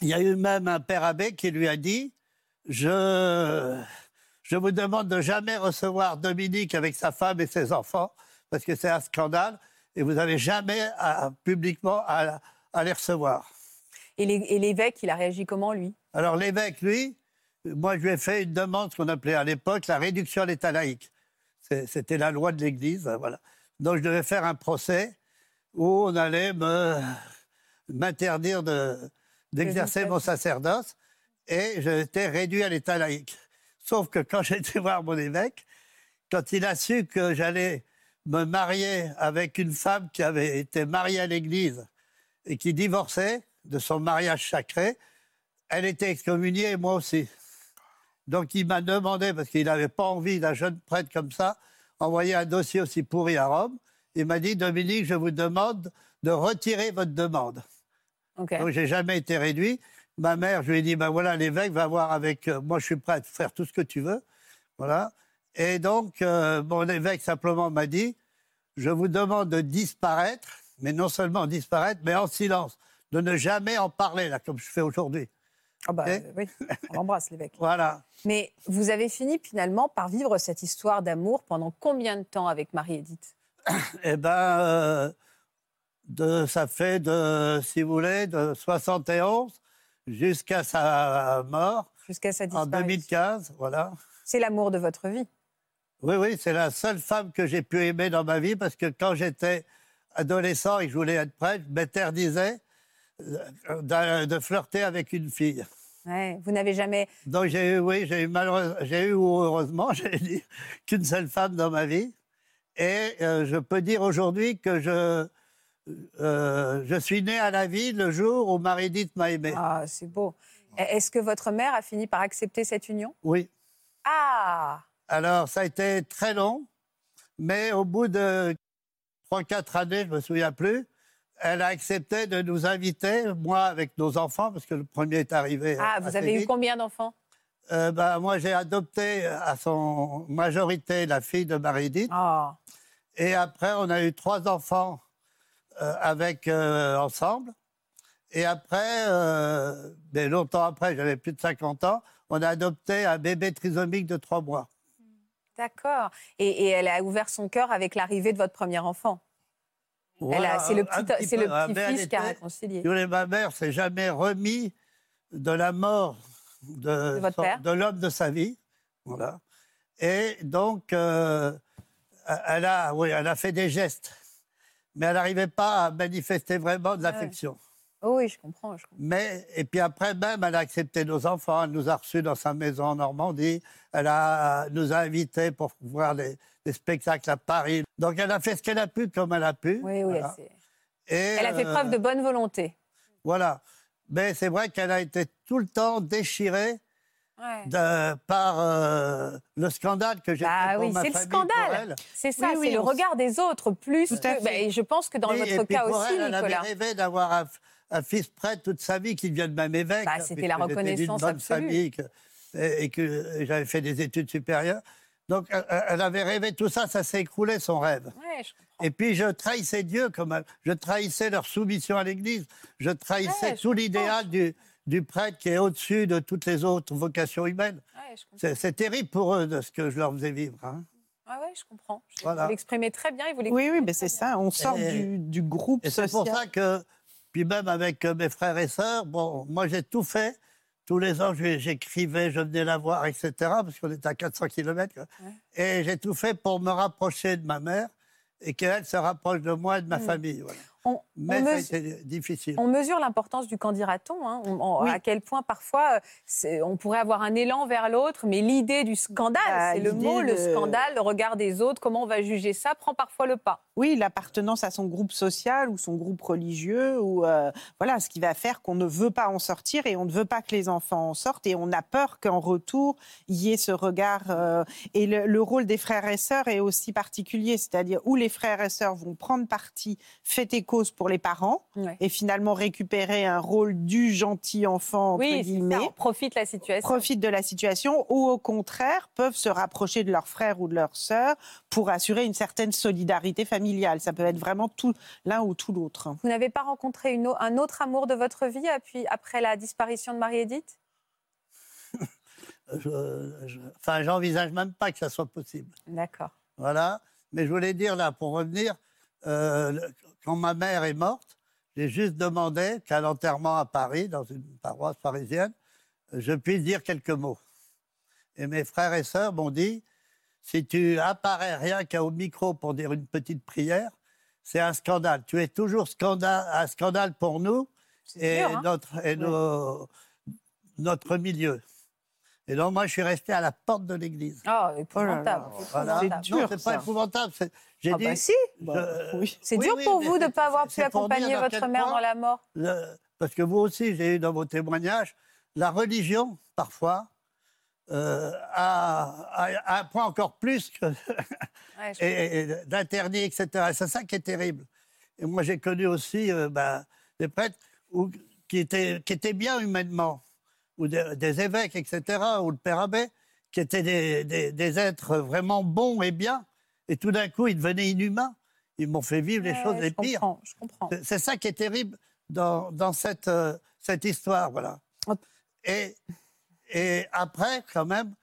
il y a eu même un père abbé qui lui a dit je, je vous demande de jamais recevoir Dominique avec sa femme et ses enfants, parce que c'est un scandale, et vous n'avez jamais à- publiquement à, à les recevoir. Et l'évêque, il a réagi comment, lui? Alors l'évêque, lui, moi je lui ai fait une demande, ce qu'on appelait à l'époque la réduction à l'état laïque. C'était la loi de l'Église, voilà. Donc je devais faire un procès où on allait m'interdire de- d'exercer mon sacerdoce et j'étais réduit à l'état laïque. Sauf que quand j'ai été voir mon évêque, quand il a su que j'allais me marier avec une femme qui avait été mariée à l'Église et qui divorçait de son mariage sacré, elle était excommuniée et moi aussi. Donc il m'a demandé, parce qu'il n'avait pas envie d'un jeune prêtre comme ça, envoyer un dossier aussi pourri à Rome. Il m'a dit, Dominique, je vous demande de retirer votre demande. Donc j'ai jamais été réduit. Ma mère, je lui ai dit, ben voilà, l'évêque va voir avec... euh, moi, je suis prêt à faire tout ce que tu veux. Voilà. Et donc, euh, mon évêque simplement m'a dit, je vous demande de disparaître, mais non seulement disparaître, mais en silence, de ne jamais en parler, là, comme je fais aujourd'hui. Ah bah, euh, oui, on l'embrasse, l'évêque. Voilà. Mais vous avez fini finalement par vivre cette histoire d'amour pendant combien de temps avec Marie-Édith Eh ben, euh, de, ça fait, de, si vous voulez, de 71 jusqu'à sa mort Jusqu'à sa en disparition 2015. Voilà. C'est l'amour de votre vie. Oui, oui, c'est la seule femme que j'ai pu aimer dans ma vie parce que quand j'étais adolescent et que je voulais être prêtre, je m'interdisais de, de flirter avec une fille. Ouais, Vous n'avez jamais. Donc j'ai eu, oui, j'ai eu malheureusement, j'ai eu ou heureusement, j'ai dit, qu'une seule femme dans ma vie. Et euh, je peux dire aujourd'hui que je, euh, je suis né à la vie le jour où Marie-Dite m'a aimé. Ah, c'est beau. Est-ce que votre mère a fini par accepter cette union? Oui. Ah Alors, ça a été très long, mais au bout de 3-4 années, je ne me souviens plus, elle a accepté de nous inviter, moi avec nos enfants, parce que le premier est arrivé. Ah, vous avez eu combien d'enfants? Euh, ben, Moi, j'ai adopté à son majorité la fille de Marie-Dite. Ah, Et après, on a eu trois enfants euh, avec, euh, ensemble. Et après, euh, mais longtemps après, j'avais plus de 50 ans, on a adopté un bébé trisomique de trois mois. d'accord. Et, et elle a ouvert son cœur avec l'arrivée de votre premier enfant? A- c'est le petit, Ah, elle petit-fils qui a réconcilié. Ma mère s'est jamais remis de la mort de, l'homme de sa vie. Voilà. Et donc, euh, elle, a, oui, elle a fait des gestes, mais elle n'arrivait pas à manifester vraiment de Ouais. l'affection. Oh oui, je comprends. je comprends. Mais, et puis après même, elle a accepté nos enfants, elle nous a reçus dans sa maison en Normandie, elle a, nous a invités pour voir des, des spectacles à Paris. Donc elle a fait ce qu'elle a pu comme elle a pu. Oui, oui, Voilà. elle, s'est- Et, elle a fait euh, preuve de bonne volonté. Voilà. Mais c'est vrai qu'elle a été tout le temps déchirée Ouais. de- par euh, le scandale que j'ai pour oui, c'est le scandale. C'est ça, Oui, oui, c'est le regard des autres plus Tout à que. fait. bah, et je pense que dans Oui, votre et cas pour aussi, elle, elle avait Nicolas. rêvé d'avoir un, un fils prêtre toute sa vie qui devienne même évêque. Bah, c'était la reconnaissance absolue. famille que- et, et que j'avais fait des études supérieures. Donc elle, elle avait rêvé tout ça, ça s'est écroulé son rêve. Ouais, je comprends. Et puis je trahissais Dieu comme elle- je trahissais leur soumission à l'Église. Je trahissais Ouais, je tout l'idéal du, du prêtre qui est au-dessus de toutes les autres vocations humaines. Ouais. C'est terrible pour eux de ce que je leur faisais vivre. hein. Ah ouais, je comprends. Je- Voilà. Vous l'exprimez très bien et vous Oui, oui, mais c'est ça. On sort Et- du, du groupe Et c'est pour ça que, puis même avec euh, mes frères et sœurs, bon, moi j'ai tout fait. Tous les ans, j'écrivais, je venais la voir, etc., parce qu'on était à 400 km. Et j'ai tout fait pour me rapprocher de ma mère et qu'elle se rapproche de moi et de ma Mm. famille. voilà. On, Mais on ça a mesu- été difficile. on mesure l'importance du qu'en dira-t-on. hein. On- on- Oui. À quel point parfois euh, on pourrait avoir un élan vers l'autre, mais l'idée du scandale, Bah, c'est le mot, le scandale, le regard des autres, comment on va juger ça, prend parfois le pas. Oui, l'appartenance à son groupe social ou son groupe religieux, ou euh, voilà, ce qui va faire qu'on ne veut pas en sortir et on ne veut pas que les enfants en sortent et on a peur qu'en retour il y ait ce regard. euh, et le, le rôle des frères et sœurs est aussi particulier, c'est-à-dire où les frères et sœurs vont prendre parti, fait et cause pour les parents Ouais. et finalement récupérer un rôle du gentil enfant entre Oui, guillemets ça, on profite de la situation. profitent de la situation ou au contraire peuvent se rapprocher de leur frère ou de leur sœur pour assurer une certaine solidarité familiale. Ça peut être vraiment tout l'un ou tout l'autre. Vous n'avez pas rencontré une un autre amour de votre vie puis, après la disparition de Marie-Édith? Je- je- Enfin, j'envisage même pas que ça soit possible. D'accord. Voilà. Mais je voulais dire là, pour revenir, euh, quand ma mère est morte, j'ai juste demandé qu'à l'enterrement à Paris, dans une paroisse parisienne, je puisse dire quelques mots. Et mes frères et sœurs m'ont dit, si tu apparais rien qu'au micro pour dire une petite prière, c'est un scandale. Tu es toujours scandale, un scandale pour nous et, dur, hein notre, et nos- notre milieu. Et donc, moi, je suis resté à la porte de l'église. Oh, épouvantable. Voilà. C'est dur, Non, c'est pas ça. épouvantable. c'est- J'ai Ah dit, bah si, je- oui. c'est Oui, dur oui, pour vous de ne pas avoir pu accompagner votre mère point dans la mort. le- parce que vous aussi, j'ai eu dans vos témoignages, la religion, parfois, euh, a, a- a un point encore plus que, Ouais, je- et, et d'interdit, etc. Et C'est ça qui est terrible. Et moi, j'ai connu aussi euh, ben, des prêtres où- qui, étaient, qui étaient bien humainement, ou des, des évêques, etc., ou le père abbé, qui étaient des, des- des êtres vraiment bons et bien. Et tout d'un coup, ils devenaient inhumains. Ils m'ont fait vivre les choses les pires. je comprends. C'est- ça qui est terrible dans, dans cette, euh, cette histoire, voilà. Et après, quand même,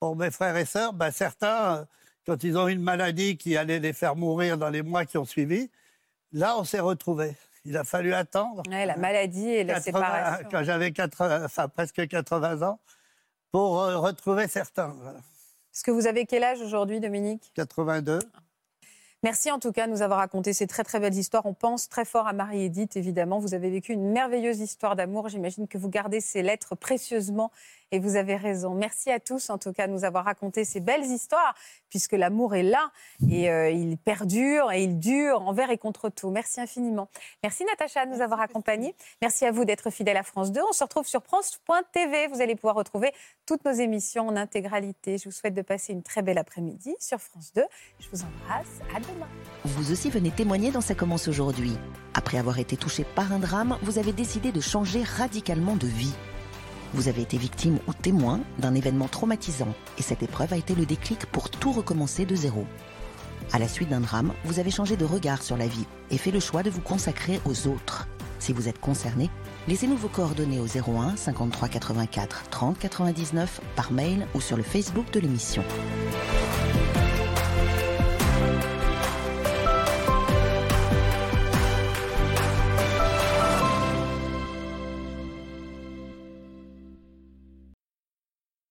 pour mes frères et sœurs, ben, certains, euh, quand ils ont eu une maladie qui allait les faire mourir dans les mois qui ont suivi, là, on s'est retrouvés. Il a fallu attendre. Ouais, la maladie et la 80 séparation. quand j'avais 80 enfin, presque 80 ans, pour euh, retrouver certains. voilà. Est-ce que vous avez quel âge aujourd'hui, Dominique? 82. Merci en tout cas de nous avoir raconté ces très très belles histoires. On pense très fort à Marie-Édith, évidemment. Vous avez vécu une merveilleuse histoire d'amour. J'imagine que vous gardez ces lettres précieusement et vous avez raison. Merci à tous en tout cas de nous avoir raconté ces belles histoires, puisque l'amour est là et euh, il perdure et il dure envers et contre tout. Merci infiniment. Merci Natacha de nous avoir accompagnés. Merci à vous d'être fidèle à France 2. On se retrouve sur France.tv. Vous allez pouvoir retrouver toutes nos émissions en intégralité. Je vous souhaite de passer une très belle après-midi sur France 2. Je vous embrasse. À demain. Vous aussi venez témoigner dans Ça commence aujourd'hui. Après avoir été touché par un drame, vous avez décidé de changer radicalement de vie. Vous avez été victime ou témoin d'un événement traumatisant et cette épreuve a été le déclic pour tout recommencer de zéro. À la suite d'un drame, vous avez changé de regard sur la vie et fait le choix de vous consacrer aux autres. Si vous êtes concerné, laissez-nous vos coordonnées au 01 53 84 30 99 par mail ou sur le Facebook de l'émission.